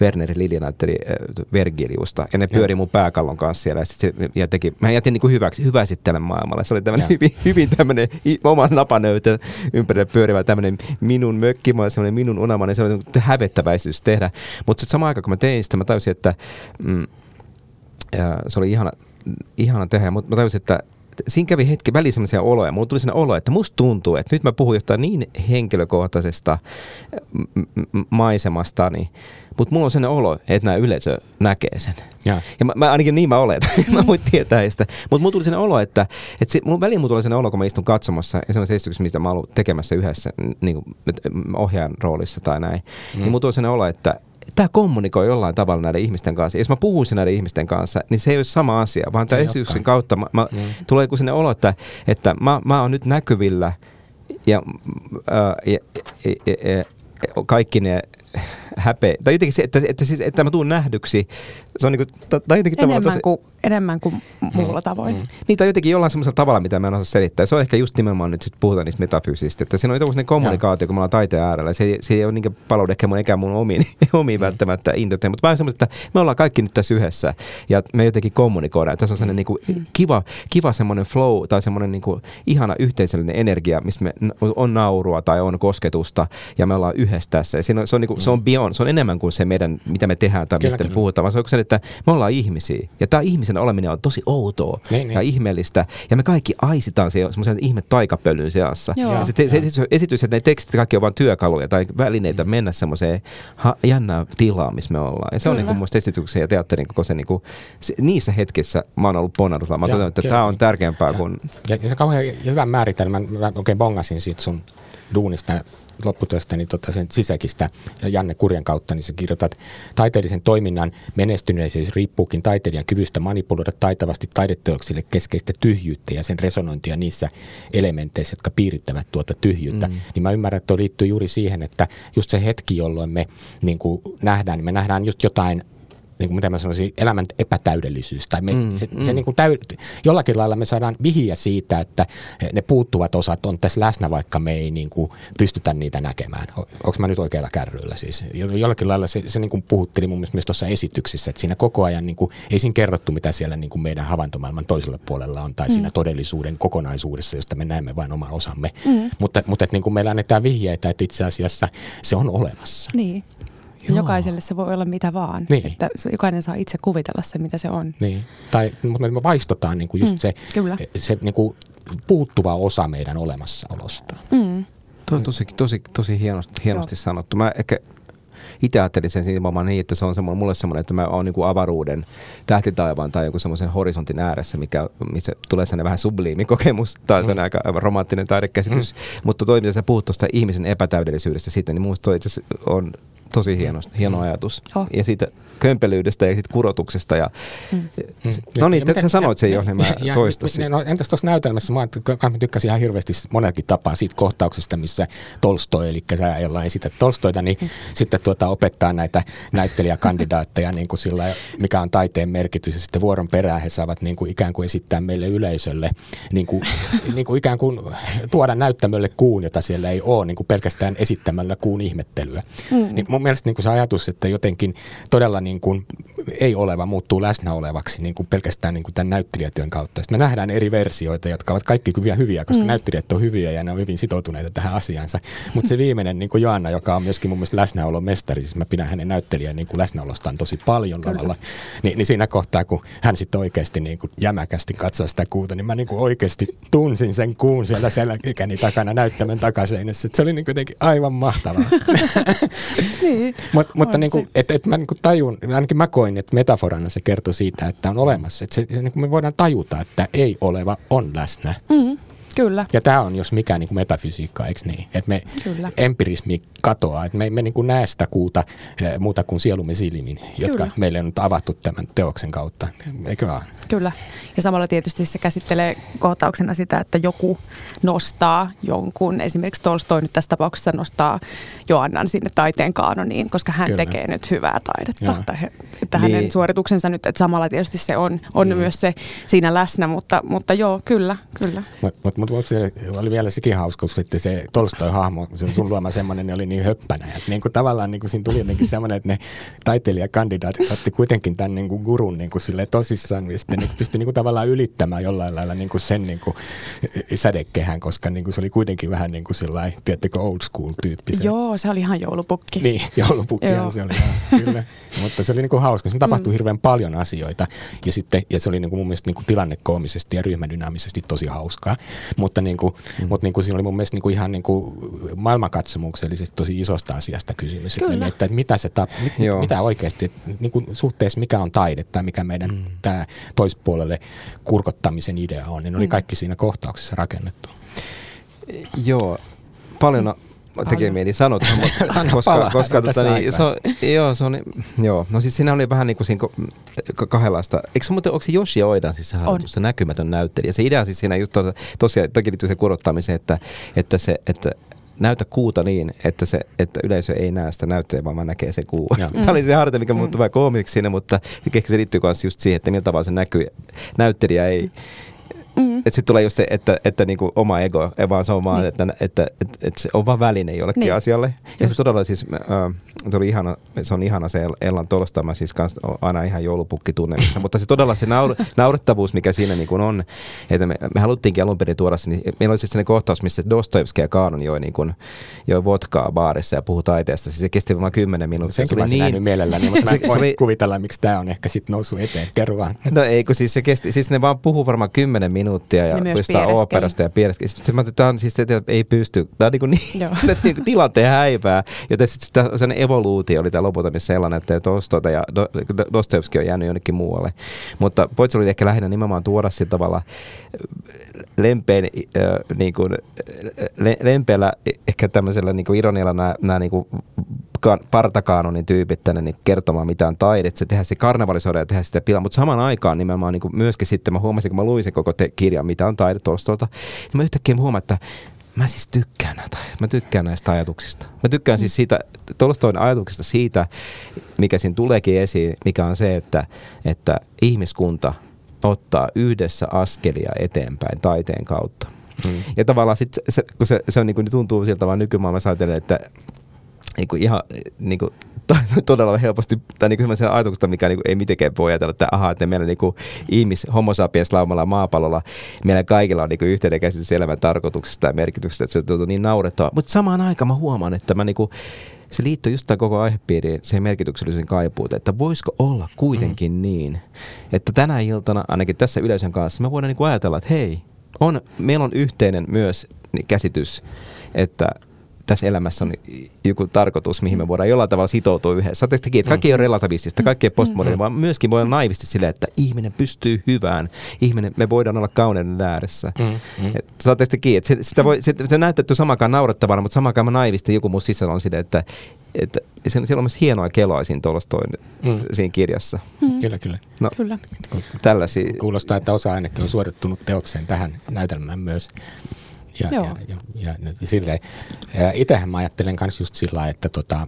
Werner Lilja näytteli äh, Vergiliusta ja ne pyöri mun pääkallon kanssa siellä ja, sit se, ja teki, mä jätin niin kuin hyväksi, hyväsittelen maailmalle. Se oli tämmöinen hyvin, hyvin tämmöinen oman napanöytön ympärille pyörivä tämmöinen minun mökkimaa, semmoinen minun unelma, se oli hävettäväistä esitys tehdä. Mutta sitten samaan aikaan, kun mä tein sitä, mä tajusin, että mm, se oli ihana, ihana tehdä, mutta mä tajusin, että siinä kävi hetki väliin sellaisia oloja. Mulla tuli sellainen olo, että musta tuntuu, että nyt mä puhun jostain niin henkilökohtaisesta maisemastani, mutta mulla on sellainen olo, että nämä yleisö näkee sen. Ja, ja mä, mä, ainakin niin mä oletan, (laughs) mä voin tietää sitä. Mutta mulla tuli sellainen olo, että, että se, mulla väliin mulla tuli sellainen olo, kun mä istun katsomassa ja sellaisessa esityksessä, mitä mä oon tekemässä yhdessä niin kuin, ohjaajan roolissa tai näin. Mm. Niin mulla tuli sellainen olo, että, tämä kommunikoi jollain tavalla näiden ihmisten kanssa. Jos mä puhuisin näiden ihmisten kanssa, niin se ei ole sama asia, vaan tämä esityksen kautta mä, mä, mm. tulee joku sinne olo, että, että mä, mä oon nyt näkyvillä ja, äh, ja, ja, ja, ja kaikki ne häpeä. Tai jotenkin se, että, että, siis, että mä tuun nähdyksi. Se on niin kuin, tai jotenkin enemmän, tosi... kuin, enemmän kuin muulla tavoin. Mm. Niin, tai jotenkin jollain semmoisella tavalla, mitä mä en osaa selittää. Se on ehkä just nimenomaan nyt, sit puhutaan niistä metafyysistä. Että siinä on joku kommunikaatio, kun me ollaan taiteen äärellä. Se, se ei ole niin paljon ehkä mun, eikä mun omiin, (laughs) omiin mm. välttämättä intoteen, mutta vähän semmoista, että me ollaan kaikki nyt tässä yhdessä ja me jotenkin kommunikoidaan. Tässä on semmoinen mm. niin kuin, kiva, kiva semmoinen flow tai semmoinen niin kuin, ihana yhteisöllinen energia, missä me on naurua tai on kosketusta ja me ollaan yhdessä tässä. Ja se on, se on, niin kuin, se on beyond, se on enemmän kuin se meidän, mitä me tehdään tai mistä me puhutaan, vaan se on se, että me ollaan ihmisiä. Ja tämä ihmisen oleminen on tosi outoa niin, niin. ja ihmeellistä. Ja me kaikki aisitaan se semmoisen ihme taikapölyn seassa. Ja se, se, se, esitys, että ne tekstit kaikki on vain työkaluja tai välineitä mm. mennä semmoiseen ha, jännään tilaan, missä me ollaan. Ja se Kyllä. on niin kuin esityksen ja teatterin koko se, niin kuin, se niissä hetkissä mä oon ollut ponnarulla. Mä toivon, että tämä on tärkeämpää ja, kuin... Ja, ja se kauhean hyvän määritelmän, mä oikein bongasin siitä sun duunista lopputyöstä niin tota sen sisäkistä Janne Kurjan kautta, niin sä kirjoitat, taiteellisen toiminnan menestyneisyys riippuukin taiteilijan kyvystä manipuloida taitavasti taideteoksille keskeistä tyhjyyttä ja sen resonointia niissä elementeissä, jotka piirittävät tuota tyhjyyttä. Mm. Niin mä ymmärrän, että tuo liittyy juuri siihen, että just se hetki, jolloin me niin kuin nähdään, niin me nähdään just jotain niin kuin mitä mä sanoisin, elämän epätäydellisyys. Tai me, mm, se, mm. se niin kuin täy, jollakin lailla me saadaan vihiä siitä, että ne puuttuvat osat on tässä läsnä, vaikka me ei niin kuin pystytä niitä näkemään. Onko mä nyt oikealla kärryillä siis? Jollakin lailla se, se niin kuin puhutteli mun mielestä myös tuossa esityksissä, että siinä koko ajan niin kuin, ei siinä kerrottu, mitä siellä niin kuin meidän havaintomaailman toisella puolella on, tai mm. siinä todellisuuden kokonaisuudessa, josta me näemme vain oma osamme. Mm. Mutta, mutta että niin kuin meillä annetaan vihjeitä, että itse asiassa se on olemassa. Niin. Joo. Jokaiselle se voi olla mitä vaan. Niin. Että jokainen saa itse kuvitella se, mitä se on. Niin. Tai, mutta me vaistotaan niin kuin just mm, se, kyllä. se niin kuin puuttuva osa meidän olemassaolosta. Mm. Tuo on tosi, tosi, tosi hienosti, hienosti sanottu. Mä ehkä itse ajattelin sen nimenomaan niin, että se on semmoinen, mulle semmoinen, että mä oon niin kuin avaruuden tähtitaivaan tai joku semmoisen horisontin ääressä, mikä, missä tulee sellainen vähän subliimi kokemus, tai mm. aika romanttinen taidekäsitys, mm. mutta toi, mitä sä puhut tuosta ihmisen epätäydellisyydestä sitten, niin musta toi on tosi hieno, hieno ajatus. Oh. Ja siitä kömpelyydestä ja siitä kurotuksesta. Ja, mm. No niin, ja, sä sanoit sen jo, niin mä (laughs) ja, toistasin. No, entäs tuossa näytelmässä, mä, mä tykkäsin ihan hirveästi monellakin tapaa siitä kohtauksesta, missä Tolstoi, eli sä jolla esität Tolstoita, niin mm. sitten tuota, opettaa näitä näyttelijäkandidaatteja, (laughs) niin kuin sillä, mikä on taiteen merkitys, ja sitten vuoron perään he saavat niin kuin ikään kuin esittää meille yleisölle, niin kuin, (laughs) niin kuin ikään kuin tuoda näyttämölle kuun, jota siellä ei ole, niin kuin pelkästään esittämällä kuun ihmettelyä. Mm. Niin mun mielestä niin kuin se ajatus, että jotenkin todella niin kuin ei oleva muuttuu läsnä olevaksi niin kuin pelkästään niin kuin tämän näyttelijätyön kautta. Sitten me nähdään eri versioita, jotka ovat kaikki hyviä, hyviä koska mm. näyttelijät on hyviä ja ne on hyvin sitoutuneita tähän asiansa. Mutta se viimeinen niin kuin Joanna, joka on myöskin mun mielestä läsnäolon mestari, siis mä pidän hänen näyttelijän niin kuin läsnäolostaan tosi paljon lavalla, niin, niin siinä kohtaa, kun hän sitten oikeasti niin kuin jämäkästi katsoo sitä kuuta, niin mä niin kuin oikeasti tunsin sen kuun siellä selkäni takana näyttämön takaseinässä. Se oli niin jotenkin aivan mahtavaa. (laughs) niin. Mut, mutta niin kuin, et, et mä niin kuin tajun, ainakin mä koin, että metaforana se kertoo siitä, että on olemassa. Että se, se, niin me voidaan tajuta, että ei oleva on läsnä. Mm. Kyllä. Ja tämä on jos mikä niin kuin metafysiikka, eikö niin? Että me Kyllä. empirismi katoaa, että me emme niin näe sitä kuuta eh, muuta kuin sielumme silmin, jotka Kyllä. meille on nyt avattu tämän teoksen kautta, eikö vaan? Kyllä. Ja samalla tietysti se käsittelee kohtauksena sitä, että joku nostaa jonkun, esimerkiksi Tolstoi nyt tässä tapauksessa nostaa Joannan sinne taiteen kaanoniin, koska hän Kyllä. tekee nyt hyvää taidetta. Joo. Tai he, että niin. hänen suorituksensa nyt, että samalla tietysti se on, on mm. myös se siinä läsnä, mutta, mutta joo, kyllä, kyllä. Mutta mut, mut, oli vielä sekin hauska, että se Tolstoi-hahmo, se sun luoma semmoinen, ne oli niin höppänä. Että niin kuin tavallaan niin kuin siinä tuli jotenkin semmoinen, että ne taiteilijakandidaatit otti kuitenkin tämän niin kuin gurun niin kuin tosissaan ja sitten niin pystyi niin kuin tavallaan ylittämään jollain lailla niin kuin sen niin kuin sädekehän, koska niin kuin se oli kuitenkin vähän niin kuin sellainen, tiedättekö, old school tyyppi. Joo, se oli ihan joulupukki. Niin, joulupukkihan se oli, ihan, kyllä. Mutta se oli niin kuin hauska. Siinä tapahtui mm. hirveän paljon asioita ja, sitten, ja se oli niin kuin mun mielestä niin kuin tilannekoomisesti ja ryhmädynaamisesti tosi hauskaa. Mutta, niin kuin, mm. mutta niin kuin siinä oli mun mielestä niin kuin ihan niin kuin maailmankatsomuksellisesti tosi isosta asiasta kysymys. Kyllä. Että, että mitä, se tap, mit, mitä oikeasti, niin kuin suhteessa mikä on taide tai mikä meidän mm. tämä toispuolelle kurkottamisen idea on, niin oli mm. kaikki siinä kohtauksessa rakennettu. Joo, paljon tekee mieli sanoa, (laughs) Sano koska, pala, koska tota, niin, se on, joo, se on, joo, no siis siinä oli vähän niin kuin siinä kahdenlaista, eikö se muuten, onko se Joshi Oidan siis se, harjoitus, se näkymätön näyttelijä, se idea siis siinä just tosiaan, toki liittyy se kurottamiseen, että, että se, että näytä kuuta niin, että, se, että yleisö ei näe sitä näyttäjää, vaan näkee se kuu. (laughs) Tämä oli se harjoite, mikä muuttui mm. vähän koomiksi siinä, mutta ehkä se liittyy myös just siihen, että millä tavalla se näkyy, näyttelijä ei, Mm. Että sitten tulee just se, että, että niinku oma ego, ei vaan se on vaan, niin. että, että, että, että, se on vaan väline jollekin niin. asialle. Ja se todella siis, äh, se, oli ihana, se on ihana se Ellan Tolstama, siis kans aina ihan joulupukki tunnelmissa, mutta se todella se naur, naurettavuus, mikä siinä niin kuin on, että me, me haluttiinkin alun perin tuoda se, niin meillä oli siis sellainen kohtaus, missä Dostoevski ja Kaanon joi, niin kuin, joi vodkaa baarissa ja puhui taiteesta. Siis se kesti vain kymmenen minuuttia. Senkin se oli niin... mielelläni, mutta mä (laughs) en voi oli... kuvitella, miksi tämä on ehkä sitten noussut eteen. Kerro vaan. No ei, kun siis se kesti, siis ne vaan puhuu varmaan kymmenen minuuttia ja niin puistaa operasta ja piireskeli. Sitten mä tämä on siis, että ei pysty, tämä on niin, kuin niin, niin kuin tilanteen häipää. Joten sitten sen evoluutio oli tämä lopulta missä sellainen, että Tolstoita ja Dostoevski on jäänyt jonnekin muualle. Mutta Poits oli ehkä lähinnä nimenomaan tuoda sillä tavalla lempein, äh, niin kuin, le, lempeällä ehkä tämmöisellä niin kuin ironialla nämä, nämä niin kuin partakaanonin tyypit tänne niin kertomaan mitään taidetta, tehdä se karnevalisoida ja tehdä sitä pilaa, mutta samaan aikaan nimenomaan niin myöskin sitten mä huomasin, kun mä luin sen koko te- kirjan, mitä on taide Tolstolta, niin mä yhtäkkiä huomaan, että mä siis tykkään näitä, mä tykkään näistä ajatuksista. Mä tykkään siis siitä, Tolstoin ajatuksista siitä, mikä siinä tuleekin esiin, mikä on se, että, että ihmiskunta ottaa yhdessä askelia eteenpäin taiteen kautta. Hmm. Ja tavallaan sit se, kun se, se on niin kuin, tuntuu siltä vaan nykymaailmassa ajatellen, että niin kuin ihan niin kuin, (laughs) todella helposti, tai niin sellaisia ajatuksista, mikä niin kuin, ei mitenkään voi ajatella, että ahaa, että meillä niin kuin, ihmis, homo sapiens laumalla maapallolla, meillä kaikilla on niin kuin, yhteinen käsitys elämän tarkoituksesta ja merkityksestä, että se tuntuu niin naurettavaa. Mutta samaan aikaan mä huomaan, että mä niin kuin, se liittyy just tämän koko aihepiiriin, siihen merkityksellisen kaipuuteen, että voisiko olla kuitenkin mm. niin, että tänä iltana, ainakin tässä yleisön kanssa, me voidaan niin kuin ajatella, että hei, on, meillä on yhteinen myös käsitys, että tässä elämässä on joku tarkoitus, mihin me voidaan jollain tavalla sitoutua yhdessä. Saatteko että kaikki ei ole relativistista, kaikki ei postmoderni, vaan myöskin voi olla naivisti silleen, että ihminen pystyy hyvään, ihminen, me voidaan olla kauneuden ääressä. Mm, mm. Saatteko että se, sitä voi, se, se näytetty samakaan naurettavana, mutta samakaan naivisti joku mun sisällä on silleen, että että siellä on myös hienoa keloa siinä Tolstoin mm. siinä kirjassa. Mm. Kyllä, kyllä. No, kyllä. Tällaisia. Kuulostaa, että osa ainakin on suorittunut teokseen tähän näytelmään myös. Ja, ja, ja, ja, ja, silleen. Ja itsehän mä ajattelen myös just sillä että tota,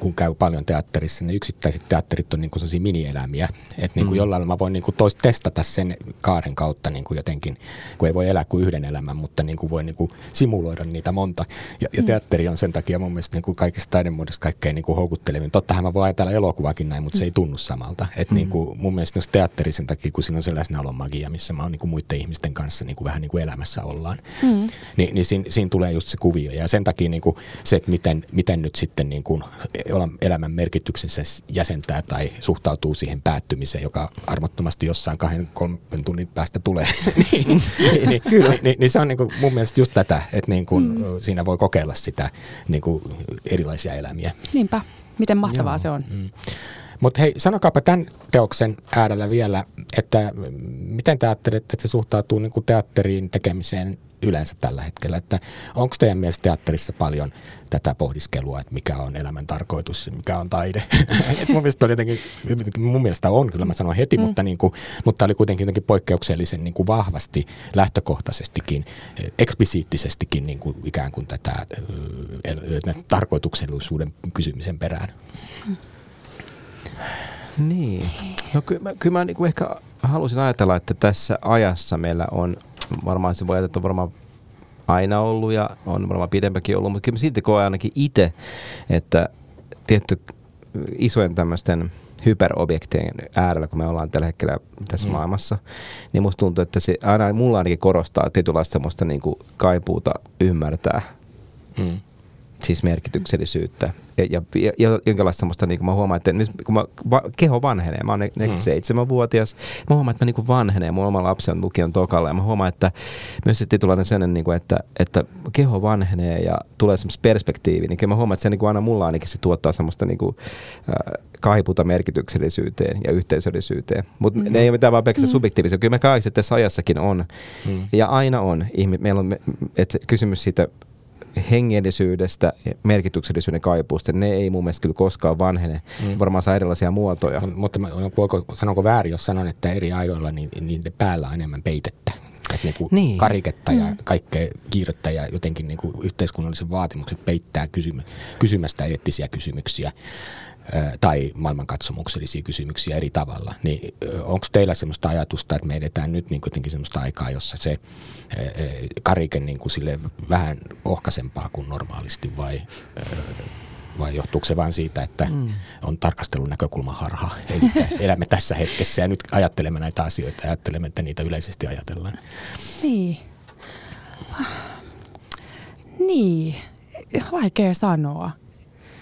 kun käy paljon teatterissa, ne yksittäiset teatterit on niin kuin sellaisia minielämiä. Että niin kuin mm. jollain mä voin niin kuin tois, testata sen kaaren kautta niin kuin jotenkin, kun ei voi elää kuin yhden elämän, mutta niin kuin voi niin kuin simuloida niitä monta. Ja, ja mm. teatteri on sen takia mun mielestä niin kuin kaikista taidemuodoista kaikkein niin kuin houkuttelevin. Tottahan mä voin ajatella elokuvakin näin, mutta se ei tunnu samalta. Että mm. niin kuin mun mielestä myös teatteri sen takia, kun siinä on sellainen olon magia, missä mä oon niin kuin muiden ihmisten kanssa niin kuin vähän niin kuin elämässä ollaan. Mm. Ni, niin siinä, siinä, tulee just se kuvio. Ja sen takia niin kuin se, että miten, miten nyt sitten niin kuin elämän merkityksensä jäsentää tai suhtautuu siihen päättymiseen, joka armottomasti jossain kahden, kolmen tunnin päästä tulee, (laughs) niin, niin, niin, Kyllä. niin, niin, se on niin kuin mun mielestä just tätä, että niin kuin mm. siinä voi kokeilla sitä niin kuin erilaisia elämiä. Niinpä, miten mahtavaa Joo. se on. Mm. Mutta hei, sanokaapa tämän teoksen äärellä vielä, että miten te ajattelette, että se suhtautuu niin kuin teatteriin tekemiseen yleensä tällä hetkellä. Että onko teidän mielestä teatterissa paljon tätä pohdiskelua, että mikä on elämän tarkoitus ja mikä on taide? (laughs) mun, mielestä oli jotenkin, mun mielestä on, kyllä mä sanon heti, mm. mutta, niin kuin, mutta oli kuitenkin jotenkin poikkeuksellisen niin kuin vahvasti lähtökohtaisestikin, eksplisiittisestikin niin kuin ikään kuin tätä tarkoituksellisuuden kysymisen perään. Niin. No kyllä, kyllä mä niin ehkä halusin ajatella, että tässä ajassa meillä on varmaan se voi on varmaan aina ollut ja on varmaan pidempäkin ollut, mutta kyllä silti koen ainakin itse, että tietty isojen tämmöisten hyperobjektien äärellä, kun me ollaan tällä hetkellä tässä mm. maailmassa, niin musta tuntuu, että se aina mulla ainakin korostaa tietynlaista semmoista niin kuin kaipuuta ymmärtää mm siis merkityksellisyyttä ja, ja, ja jonkinlaista semmoista, niin kuin mä huomaan, että nyt kun mä, va, keho vanhenee, mä oon 47-vuotias, mä huomaan, että mä niin vanhenee, mun oma lapsi on lukion tokalla ja mä huomaan, että myös se tietynlainen sellainen, niin kuin, että, että keho vanhenee ja tulee semmoista perspektiivi, niin kyllä mä huomaan, että se niin kuin aina mulla ainakin se tuottaa semmoista niin kuin, äh, kaiputa merkityksellisyyteen ja yhteisöllisyyteen. Mutta mm-hmm. ne ei ole mitään vaan pelkästään mm-hmm. subjektiivisia. Kyllä me kaikissa tässä ajassakin on. Mm. Ja aina on. Meillä on että kysymys siitä hengellisyydestä ja merkityksellisyyden kaipuusta, ne ei mun mielestä kyllä koskaan vanhene. Mm. Varmaan saa erilaisia muotoja. M- mutta voiko, sanonko väärin, jos sanon, että eri ajoilla niin, niin päällä on enemmän peitettä? Että niin niin. kariketta ja mm. kaikkea kiirettä ja jotenkin niin kuin yhteiskunnalliset vaatimukset peittää kysymy- kysymästä eettisiä kysymyksiä tai maailmankatsomuksellisia kysymyksiä eri tavalla. Niin onko teillä sellaista ajatusta, että me edetään nyt niin kuitenkin sellaista aikaa, jossa se karike niin kuin sille vähän ohkaisempaa kuin normaalisti vai, vai johtuuko se vain siitä, että mm. on tarkastelun näkökulma harha? Eli elämme tässä hetkessä ja nyt ajattelemme näitä asioita ja ajattelemme, että niitä yleisesti ajatellaan. Niin. Niin, vaikea sanoa.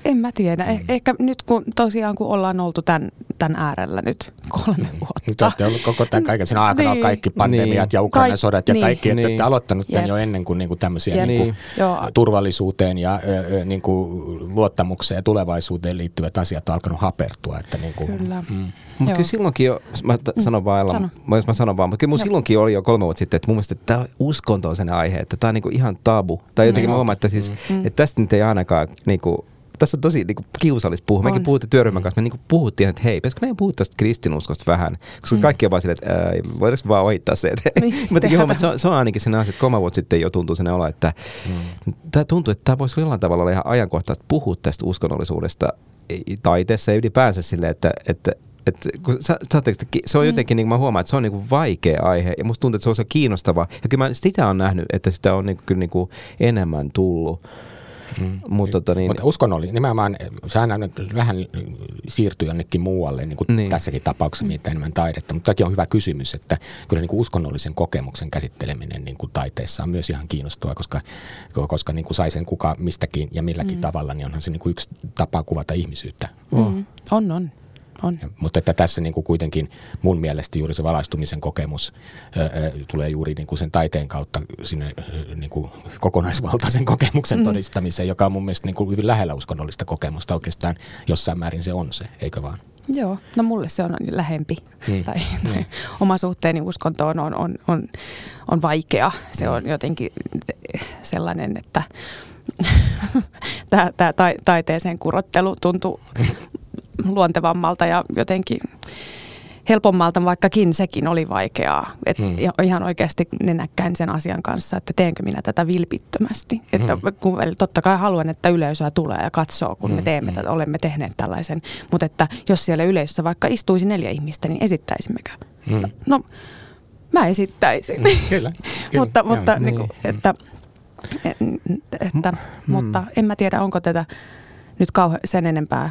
En mä tiedä. Eh, mm. Ehkä nyt kun tosiaan kun ollaan oltu tämän, tämän äärellä nyt kolme mm. vuotta. Nyt olette ollut koko tämän kaiken siinä aikana niin. kaikki pandemiat niin. ja Ukrainan Kaik- sodat ja niin. kaikki, että niin. olette aloittanut tämän Jep. jo ennen kuin, niin kuin tämmöisiä Jep. niin kuin niin. turvallisuuteen ja niin kuin luottamukseen ja tulevaisuuteen liittyvät asiat on alkanut hapertua. Että niin kuin, Kyllä. Mm. Mutta kyllä silloinkin jo, mä t- mm. sanon vaan, Ella, Sano. mä, mä sanon vaan, mutta kyllä mun silloinkin oli jo kolme vuotta sitten, että mun mielestä tämä uskonto on sen aihe, että tämä on niinku ihan tabu. Tai jotenkin mm. mä huomaan, että, siis, mm. että tästä nyt ei ainakaan niinku, tässä on tosi niinku, kiusallista puhua. Mekin puhuttiin työryhmän kanssa, me niinku, puhuttiin, että hei, pitäisikö meidän puhua tästä kristinuskosta vähän? Koska mm. kaikki on vaan silleen, että voidaanko vaan ohittaa se. Että, niin, (laughs) se on, (laughs) se on ainakin sen asia, että kolme vuotta sitten jo tuntuu sen olo, että mm. tämä tuntuu, että tämä voisi jollain tavalla olla ihan ajankohtaista puhua tästä uskonnollisuudesta taiteessa ja ylipäänsä silleen, että, että että kun, sä, se on mm. jotenkin, niin mä huomaan, että se on niin kuin vaikea aihe ja musta tuntuu, että se on se kiinnostava. Ja kyllä mä sitä on nähnyt, että sitä on niin, kyllä niin kuin enemmän tullut. Mm. Mutta tota niin, Mut uskonnollinen, nimenomaan, sehän on vähän siirtyy jonnekin muualle, niin kuin niin. tässäkin tapauksessa mm. mitä enemmän taidetta. Mutta tämäkin on hyvä kysymys, että kyllä niin kuin uskonnollisen kokemuksen käsitteleminen niin kuin taiteessa on myös ihan kiinnostavaa, koska, koska niin kuin sai sen kuka mistäkin ja milläkin mm. tavalla, niin onhan se niin kuin yksi tapa kuvata ihmisyyttä. Mm. On, on. On. Ja, mutta että tässä niin kuin kuitenkin mun mielestä juuri se valaistumisen kokemus ö, tulee juuri niin kuin sen taiteen kautta sinne niin kuin kokonaisvaltaisen (laughs) kokemuksen mm. todistamiseen, joka on mun mielestä niin kuin hyvin lähellä uskonnollista kokemusta oikeastaan jossain määrin se on se, eikö vaan? Joo, no mulle se on lähempi. Mm. Tai, tai mm. oma suhteeni uskontoon on, on, on, on vaikea. Se mm. on jotenkin sellainen, että (laughs) tämä taiteeseen kurottelu tuntuu (laughs) luontevammalta ja jotenkin helpommalta, vaikkakin sekin oli vaikeaa. Et hmm. Ihan oikeasti nenäkkäin sen asian kanssa, että teenkö minä tätä vilpittömästi. Että hmm. kun, totta kai haluan, että yleisöä tulee ja katsoo, kun hmm. me teemme, että olemme tehneet tällaisen. Mutta että jos siellä yleisössä vaikka istuisi neljä ihmistä, niin esittäisimmekö? Hmm. No, no, mä esittäisin. Hmm. Kyllä. (laughs) kyllä. mutta mutta niin kuin, että, että, että, hmm. mutta en mä tiedä, onko tätä nyt kauhean sen enempää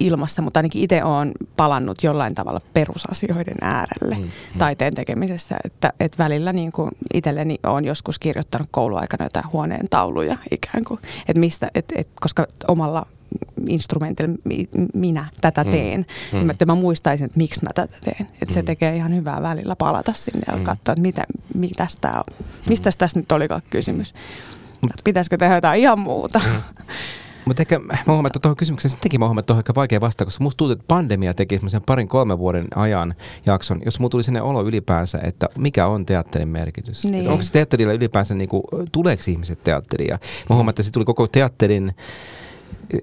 ilmassa, mutta ainakin itse olen palannut jollain tavalla perusasioiden äärelle mm, mm. taiteen tekemisessä. Että, että välillä niin kuin itselleni olen joskus kirjoittanut kouluaikana jotain huoneen tauluja ikään kuin, että mistä, et, et, koska omalla instrumentilla minä tätä mm, teen, mm. niin että mä muistaisin, että miksi mä tätä teen. Että mm. se tekee ihan hyvää välillä palata sinne ja mm. katsoa, että mitä, mitä tää on. mistä tässä nyt olikaan kysymys. Pitäisikö tehdä jotain ihan muuta. Mm. (laughs) Mutta ehkä mä huomaan, että tuohon kysymykseen sittenkin mä huomaan, että on aika vaikea vastata, koska musta tuntuu, että pandemia teki semmoisen parin kolmen vuoden ajan jakson, jos mulla tuli sinne olo ylipäänsä, että mikä on teatterin merkitys. Niin. onko se teatterilla ylipäänsä, niin kuin, tuleeko ihmiset teatteria? Mä huomaan, että se tuli koko teatterin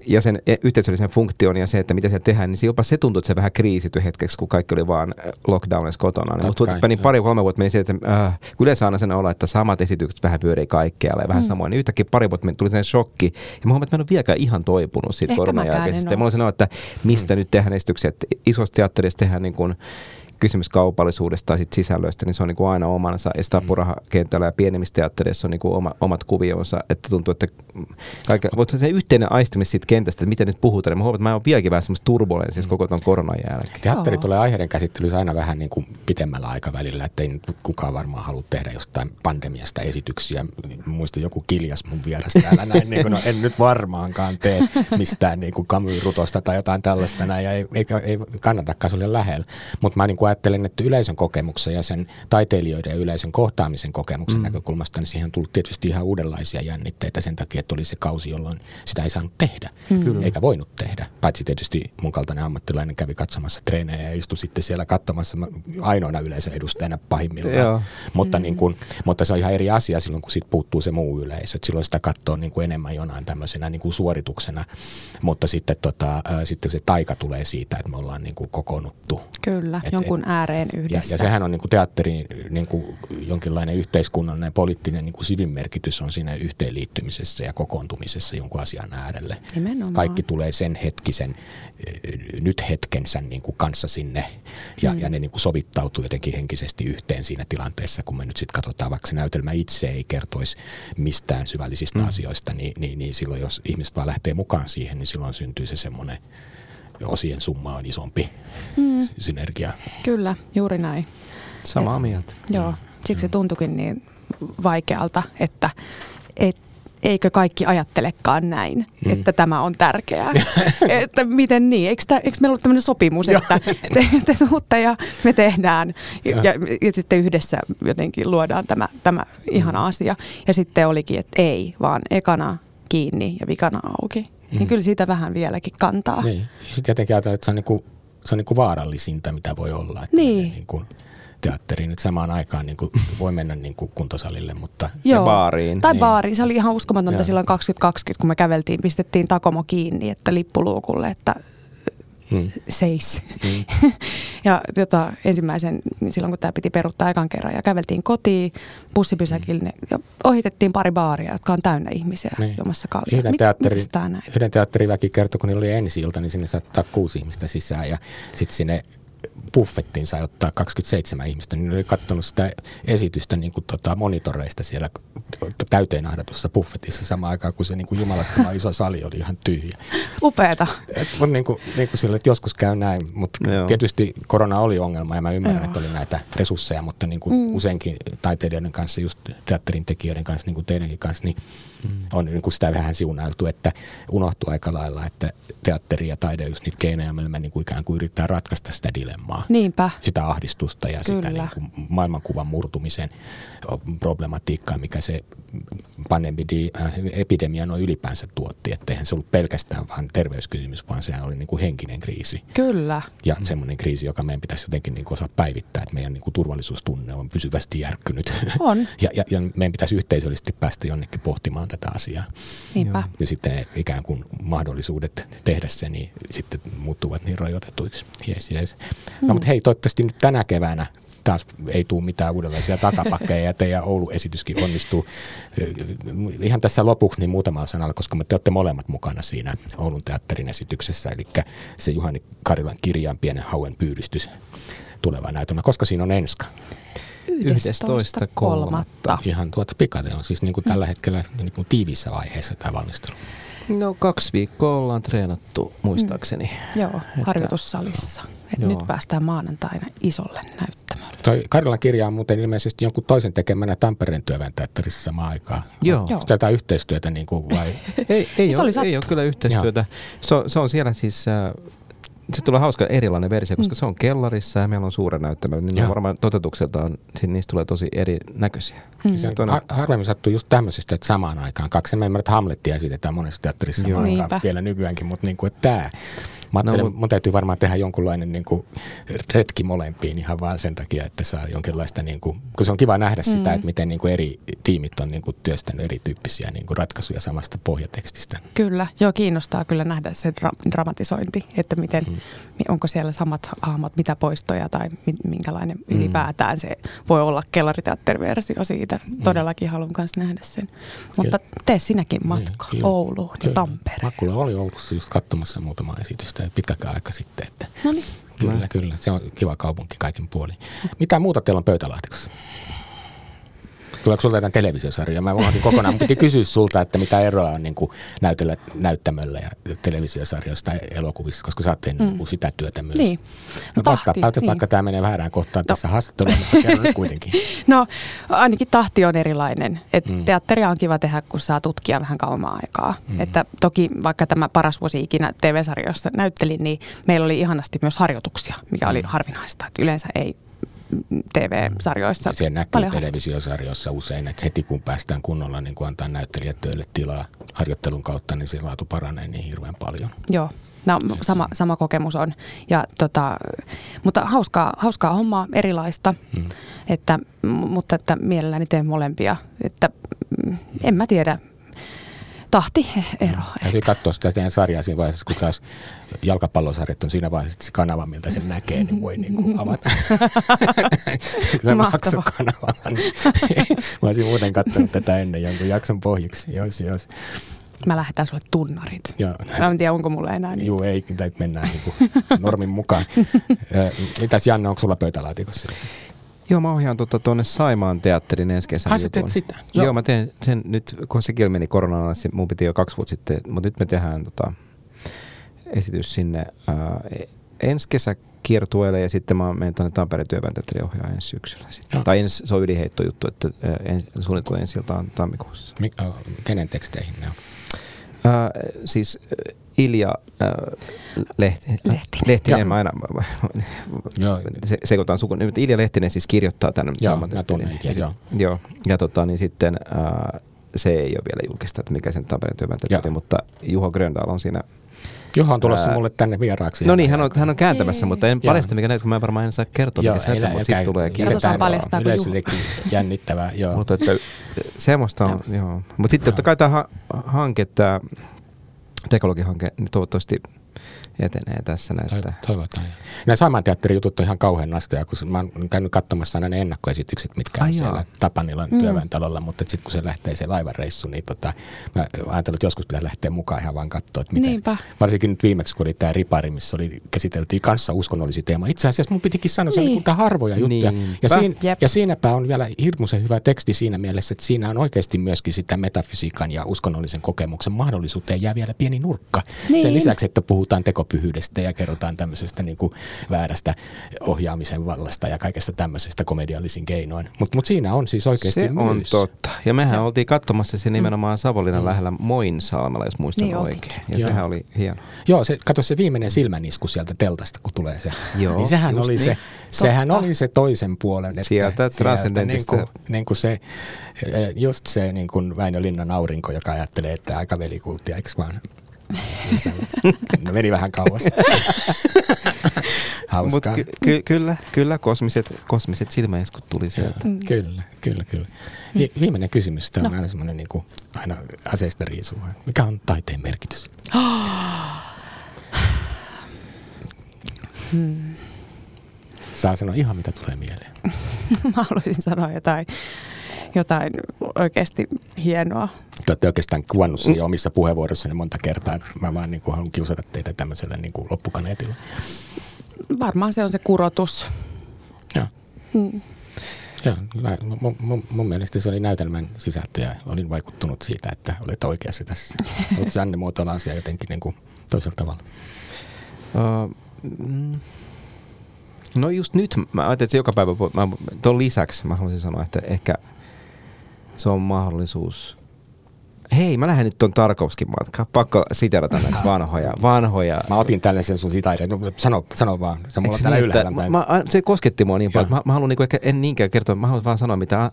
ja sen e- yhteisöllisen funktion ja se, että mitä se tehdään, niin se jopa se tuntui, että se vähän kriisityi hetkeksi, kun kaikki oli vaan lockdownissa kotona. Niin mutta meni pari kolme vuotta meni se, että äh, yleensä aina sen olla, että samat esitykset vähän pyörii kaikkialla ja vähän mm. samoin. Niin yhtäkkiä pari vuotta tuli sen shokki. Ja mä huomaan, että mä en ole vieläkään ihan toipunut siitä koronan jälkeen. Ja mulla on sanoa, että mistä mm. nyt tehdään esityksiä. Että isossa teatterissa tehdään niin kuin kysymys kaupallisuudesta tai sit sisällöistä, niin se on niin kuin aina omansa. Ja kentällä ja pienemmissä teattereissa on niin kuin oma, omat kuvionsa, että tuntuu, että kaiken, se yhteinen aistimis siitä kentästä, että miten nyt puhutaan, niin mä huomaan, että mä oon vieläkin vähän semmoista turbulenssissa mm. koko tuon koronan jälkeen. Teatteri tulee aiheiden käsittelyssä aina vähän niin kuin pitemmällä aikavälillä, että ei kukaan varmaan halua tehdä jostain pandemiasta esityksiä. Muista joku kiljas mun vieressä täällä näin, niin kuin, no en nyt varmaankaan tee mistään niin kuin Camus-rutosta tai jotain tällaista näin, ja ei, ei, ei kannatakaan se lähellä. Mutta mä niin kuin kuin ajattelen, että yleisön kokemuksen ja sen taiteilijoiden ja yleisön kohtaamisen kokemuksen mm. näkökulmasta, niin siihen on tullut tietysti ihan uudenlaisia jännitteitä sen takia, että oli se kausi, jolloin sitä ei saanut tehdä, mm. eikä voinut tehdä. Paitsi tietysti mun kaltainen ammattilainen kävi katsomassa treenejä ja istui sitten siellä katsomassa ainoana yleisön edustajana pahimmillaan. Mutta, mm. niin kuin, mutta se on ihan eri asia silloin, kun siitä puuttuu se muu yleisö. Että silloin sitä katsoo niin kuin enemmän jonain tämmöisenä niin kuin suorituksena, mutta sitten, tota, sitten se taika tulee siitä, että me ollaan niin kuin kokoonnuttu. Kyllä, et, jonkun jonkun ääreen yhdessä. Ja, ja sehän on niin kuin teatterin niin kuin jonkinlainen yhteiskunnallinen poliittinen niin kuin syvinmerkitys on siinä yhteenliittymisessä ja kokoontumisessa jonkun asian äärelle. Nimenomaan. Kaikki tulee sen hetkisen, nyt hetkensä niin kuin kanssa sinne ja, mm. ja ne niin kuin sovittautuu jotenkin henkisesti yhteen siinä tilanteessa, kun me nyt sitten katsotaan, vaikka se näytelmä itse ei kertoisi mistään syvällisistä mm. asioista, niin, niin, niin silloin jos ihmiset vaan lähtee mukaan siihen, niin silloin syntyy se semmoinen osien summa on isompi mm. synergia. Kyllä, juuri näin. Samaa mieltä. Joo, siksi se tuntukin niin vaikealta, että et, eikö kaikki ajattelekaan näin, mm. että tämä on tärkeää. (laughs) että miten niin? Eikö, tämä, eikö meillä ole tämmöinen sopimus, että te, te suutte ja me tehdään ja, ja, ja sitten yhdessä jotenkin luodaan tämä, tämä ihana mm. asia. Ja sitten olikin, että ei, vaan ekana kiinni ja vikana auki. Mm. Niin kyllä siitä vähän vieläkin kantaa. Niin. Sitten jotenkin ajatellaan, että se on, niinku, se on niinku vaarallisinta, mitä voi olla. Että niin. Niinku teatteriin nyt samaan aikaan niin kuin voi mennä niin kuin kuntosalille, mutta... Joo. Ja baariin. Tai niin. baariin. Se oli ihan uskomatonta Joo. silloin 2020, kun me käveltiin, pistettiin takomo kiinni, että lippuluukulle, että hmm. seis. Hmm. (laughs) ja tota, ensimmäisen, niin silloin kun tämä piti peruuttaa ekan kerran ja käveltiin kotiin bussipysäkille hmm. ja ohitettiin pari baaria, jotka on täynnä ihmisiä niin. jomassa kaljaa. Yhden, teatteri, yhden teatteriväki kertoi, kun niillä oli ensi ilta, niin sinne saattaa kuusi ihmistä sisään ja sitten sinne buffettiin sai ottaa 27 ihmistä, niin ne oli katsonut sitä esitystä niin kuin tota monitoreista siellä täyteen ahdatussa buffetissa samaan aikaan, kun se niin kuin jumalattoman iso sali oli ihan tyhjä. Upeeta. Et, on niin kuin, niin kuin sille, että joskus käy näin, mutta Joo. tietysti korona oli ongelma ja mä ymmärrän, Joo. että oli näitä resursseja, mutta niin kuin mm. useinkin taiteilijoiden kanssa, just teatterin tekijöiden kanssa, niin kuin teidänkin kanssa, niin mm. on niin kuin sitä vähän siunailtu, että unohtuu aika lailla, että teatteri ja taide on just niitä keinoja, millä me niin kuin ikään kuin yrittää ratkaista sitä dilemmaa Niinpä. sitä ahdistusta ja sitä Kyllä. niin kuin maailmankuvan murtumisen problematiikkaa, mikä se pandemidi, äh, epidemia noin ylipäänsä tuotti. Että eihän se ollut pelkästään vain terveyskysymys, vaan sehän oli niin kuin henkinen kriisi. Kyllä. Ja mm. semmoinen kriisi, joka meidän pitäisi jotenkin niin kuin osaa päivittää, että meidän niin kuin turvallisuustunne on pysyvästi järkkynyt. On. (laughs) ja, ja, ja meidän pitäisi yhteisöllisesti päästä jonnekin pohtimaan tätä asiaa. Niinpä. Ja sitten ikään kuin mahdollisuudet tehdä se, niin sitten muuttuvat niin rajoitetuiksi. Yes, yes. No mutta hei, toivottavasti nyt tänä keväänä taas ei tule mitään uudenlaisia takapakkeja ja teidän Oulu-esityskin onnistuu. Ihan tässä lopuksi niin muutamalla sanalla, koska me te olette molemmat mukana siinä Oulun teatterin esityksessä, eli se Juhani Karilan kirjaan Pienen hauen pyydystys tuleva näytelmä. Koska siinä on enska? 11 kolmatta. Ihan tuota pikaten on siis niin kuin tällä hetkellä niin kuin tiiviissä vaiheessa tämä valmistelu. No kaksi viikkoa ollaan treenattu muistaakseni. Joo, harjoitussalissa. Et nyt päästään maanantaina isolle näyttämölle. Toi Karilan kirja on muuten ilmeisesti jonkun toisen tekemänä Tampereen työväen teatterissa samaan aikaan. Joo. Joo. Onko tätä yhteistyötä niin kuin vai? (laughs) Ei, ei, Se oli ole, sattu. ei ole kyllä yhteistyötä. Se on, se on siellä siis, äh, se tulee hauska erilainen versio, koska Mm. se on kellarissa ja meillä on suuren näyttämö. Niin Joo. varmaan toteutukseltaan, si- niistä tulee tosi erinäköisiä. Mm. Se Toinen- har- harvemmin sattuu just tämmöisestä, että samaan aikaan kaksi. Mä ymmärrän, että Hamlettia esitetään monessa teatterissa samaan aikaan vielä nykyäänkin, mutta niin kuin, että tämä. Mä No, ajattelen, mut- mun täytyy varmaan tehdä jonkunlainen niin kuin retki molempiin ihan vaan sen takia, että saa jonkinlaista, niin kuin, kun se on kiva nähdä sitä, Mm. että miten niin kuin eri tiimit on niin kuin työstänyt erityyppisiä niin kuin ratkaisuja samasta pohjatekstistä. Kyllä, joo kiinnostaa kyllä nähdä se dra- dramatisointi, että miten, Mm. mm. onko siellä samat hahmot, mitä poistoja tai mi- minkälainen Mm. ylipäätään se voi olla kellariteatteriversio siitä. Todellakin haluan myös nähdä sen. Mutta tee sinäkin matka Niin. Ouluun ja. Tampereen. Makula oli Oulussa just katsomassa muutama esitystä pitkäkään aika sitten. Että No niin. Kyllä, kyllä. Se on kiva kaupunki kaikin puolin. Mitä muuta teillä on pöytälaatikossa? Tuleeko sulta jotain televisiosarjaa? Mä unohdin kokonaan. Mun piti kysyä sulta, että mitä eroa on niin kuin näytellä näyttämöllä ja televisiosarjoista ja elokuvissa, koska sä oot tehnyt mm. sitä työtä myös. Niin. No vastaa, Tahti, niin. vaikka tämä menee väärään kohtaan no. tässä haastattelussa, mutta kerro nyt kuitenkin. (laughs) No ainakin tahti on erilainen. Et Mm. Teatteria on kiva tehdä, kun saa tutkia vähän kauemmaa aikaa. Mm. Että toki vaikka tämä paras vuosi ikinä TV-sarjoissa näyttelin, niin meillä oli ihanasti myös harjoituksia, mikä oli Mm. harvinaista. Et yleensä ei TV-sarjoissa Se näkyy paljon televisiosarjoissa usein, että heti kun päästään kunnolla niin kun antaa näyttelijät töille tilaa harjoittelun kautta, niin se laatu paranee niin hirveän paljon. Joo, no, sama, sama kokemus on. Ja, tota, mutta hauskaa, hauskaa hommaa, erilaista, Mm. että, mutta että mielelläni teen molempia. Että, en mä tiedä, tahti ero. Täytyy katsoa sitä teidän sarjaa siinä vaiheessa, kun taas jalkapallosarjat on siinä vaiheessa, että se kanava, miltä sen näkee, niin voi niin kuin avata. (laughs) maksukanavalla. Niin. Mä olisin muuten katsonut tätä ennen jonkun jakson pohjiksi. Jos, jos. Mä lähetän sulle tunnarit. Ja, Mä en tiedä, onko mulla enää niin. juu, ei, tai mennään niin normin mukaan. (laughs) Mitäs Janne, onko sulla pöytälaatikossa? Joo, mä ohjaan tuonne tuota, Saimaan teatterin ensi kesän Ai sä teet sitä? Joo. Joo. Mä teen sen nyt, kun sekin meni koronaan, se mun piti jo kaksi vuotta sitten, mutta nyt me tehdään tota, esitys sinne ää, ensi kesä kiertueelle ja sitten mä menen tänne Tampereen työväen teatterin ohjaa ensi syksyllä. Sitten. Joo. Tai ensi, se on ydinheittojuttu, että ää, en, suunniteltu ensi iltaan tammikuussa. Mik, kenen teksteihin ne on? Ää, siis ää, Ilja ää, Lehti, Lehtinen. Lehtinen, mä aina (laughs) Joo, se, sekoitan sukun. Nyt Ilja Lehtinen siis kirjoittaa tänne. Joo, tunnen Ilja, joo. Joo, ja tota, niin sitten ää, se ei ole vielä julkista, että mikä sen Tampereen työväen teatteri, Joo. mutta Juho Gröndal on siinä. Juha on tulossa Ää, mulle tänne vieraaksi. No niin, hän on, hän on kääntämässä, Ei. mutta en paljasta mikä näitä, kun mä varmaan en saa kertoa, Joo, mikä on, mutta sitten tulee Katsotaan paljastaa. Paljastaako Yleisöllekin jännittävää, joo. Mutta että semmoista on, joo. Mutta sitten totta kai tämä ha- hanke, tämä teknologihanke, niin toivottavasti etenee tässä näyttää. Toivotaan. Nämä Saimaan teatterijutut on ihan kauhean nastoja, kun mä oon käynyt katsomassa aina ne ennakkoesitykset, mitkä on Ai siellä Tapanilan mm. työväentalolla, mutta sitten kun se lähtee se laivareissu, niin tota, mä ajattelin, että joskus pitää lähteä mukaan ihan vaan katsoa, että miten, Niinpä. varsinkin nyt viimeksi, kun oli tämä Ripari, missä oli, käsiteltiin kanssa uskonnollisia teemoja. Itse asiassa mun pitikin sanoa, niin. se on niin harvoja juttuja. Ja, siinä, ja siinäpä on vielä hirmuisen hyvä teksti siinä mielessä, että siinä on oikeasti myöskin sitä metafysiikan ja uskonnollisen kokemuksen mahdollisuuteen jää vielä pieni nurkka. Niin. Sen lisäksi, että puhutaan tekopyhyydestä ja kerrotaan tämmöisestä niin kuin väärästä ohjaamisen vallasta ja kaikesta tämmöisestä komediallisin keinoin. Mutta mut siinä on siis oikeasti Se myös. on totta. Ja mehän ja. oltiin katsomassa se nimenomaan Savonlinnan mm. lähellä Moinsalmella, jos muistan niin oikein. Ja Joo. sehän oli hieno. Joo, se, kato se viimeinen silmänisku sieltä teltasta, kun tulee se. Joo, niin sehän oli niin. se, sehän oli se toisen puolen. Että sieltä, sieltä niin kuin, niin kuin se, just se niin kuin Väinö Linnan aurinko, joka ajattelee, että aika velikulttia, eikö vaan? No (laughs) meni vähän kauas. (laughs) Mutta ky- ky- kyllä, kyllä kosmiset, kosmiset silmäiskut tuli sieltä. Mm. Kyllä, kyllä, kyllä. Vi- viimeinen kysymys. Tämä on no. aina semmoinen niin kuin, aina aseista riisua. Mikä on taiteen merkitys? (gasps) hmm. Saa sanoa ihan mitä tulee mieleen. (laughs) Mä haluaisin sanoa jotain jotain oikeasti hienoa. Te olette oikeastaan kuvannut siihen omissa puheenvuoroissani monta kertaa. Mä vaan niin kuin haluan kiusata teitä tämmöisellä niin kuin loppukaneetilla. Varmaan se on se kurotus. Joo. Hmm. Joo, mun, mun, mun mielestä se oli näytelmän sisältö ja olin vaikuttunut siitä, että olet oikeassa tässä. Oletko Anne muotoilla asia jotenkin niin kuin toisella tavalla? Uh, mm. No just nyt, mä ajattelin, että joka päivä, mä, ton lisäksi mä haluaisin sanoa, että ehkä – se on mahdollisuus. Hei, mä lähden nyt ton Tarkovskin matkaan. Pakko siterata näitä (laughs) vanhoja. vanhoja. Mä otin tällaisen sun sitairin. No, sano, sano vaan. Se mulla on täällä niin, ylhäällä. Mä, mä, se kosketti mua niin paljon. Mä, mä haluan niinku ehkä, en niinkään kertoa, mä haluan vaan sanoa, mitä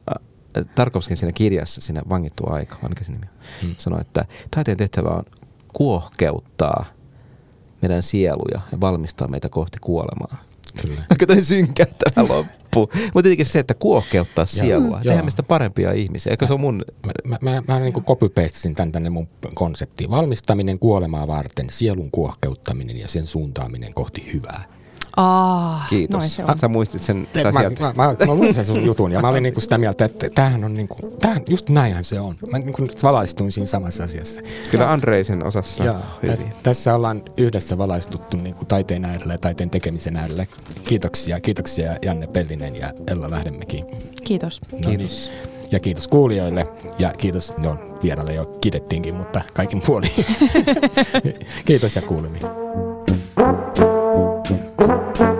Tarkovskin siinä kirjassa, siinä vangittu aika, mikä se nimi on, hmm. sanoi, että taiteen tehtävä on kuohkeuttaa meidän sieluja ja valmistaa meitä kohti kuolemaa. Kyllä. Aika synkkä tämä loppu. Mutta tietenkin se, että kuohkeuttaa sielua. Tehdään meistä parempia ihmisiä. Eikö se on mun... Mä, mä, mä, mä niin kuin copy-pastasin tämän tänne mun konseptiin. Valmistaminen kuolemaa varten, sielun kuohkeuttaminen ja sen suuntaaminen kohti hyvää. Ah, Kiitos. Noin se on. Sä muistit sen Te, mä, mä, mä, mä, luin sen sun jutun ja mä olin niinku sitä mieltä, että tämähän on niinku, tämähän, just näinhän se on. Mä niinku valaistuin siinä samassa asiassa. Kyllä Andreisen osassa Joo, täs, tässä ollaan yhdessä valaistuttu niinku taiteen äärellä ja taiteen tekemisen äärellä. Kiitoksia, kiitoksia Janne Pellinen ja Ella Lähdemäki. Kiitos. No, kiitos. Ja kiitos kuulijoille ja kiitos, no vieraille jo kiitettiinkin, mutta kaikin puolin. (laughs) kiitos ja kuulemiin. Thank.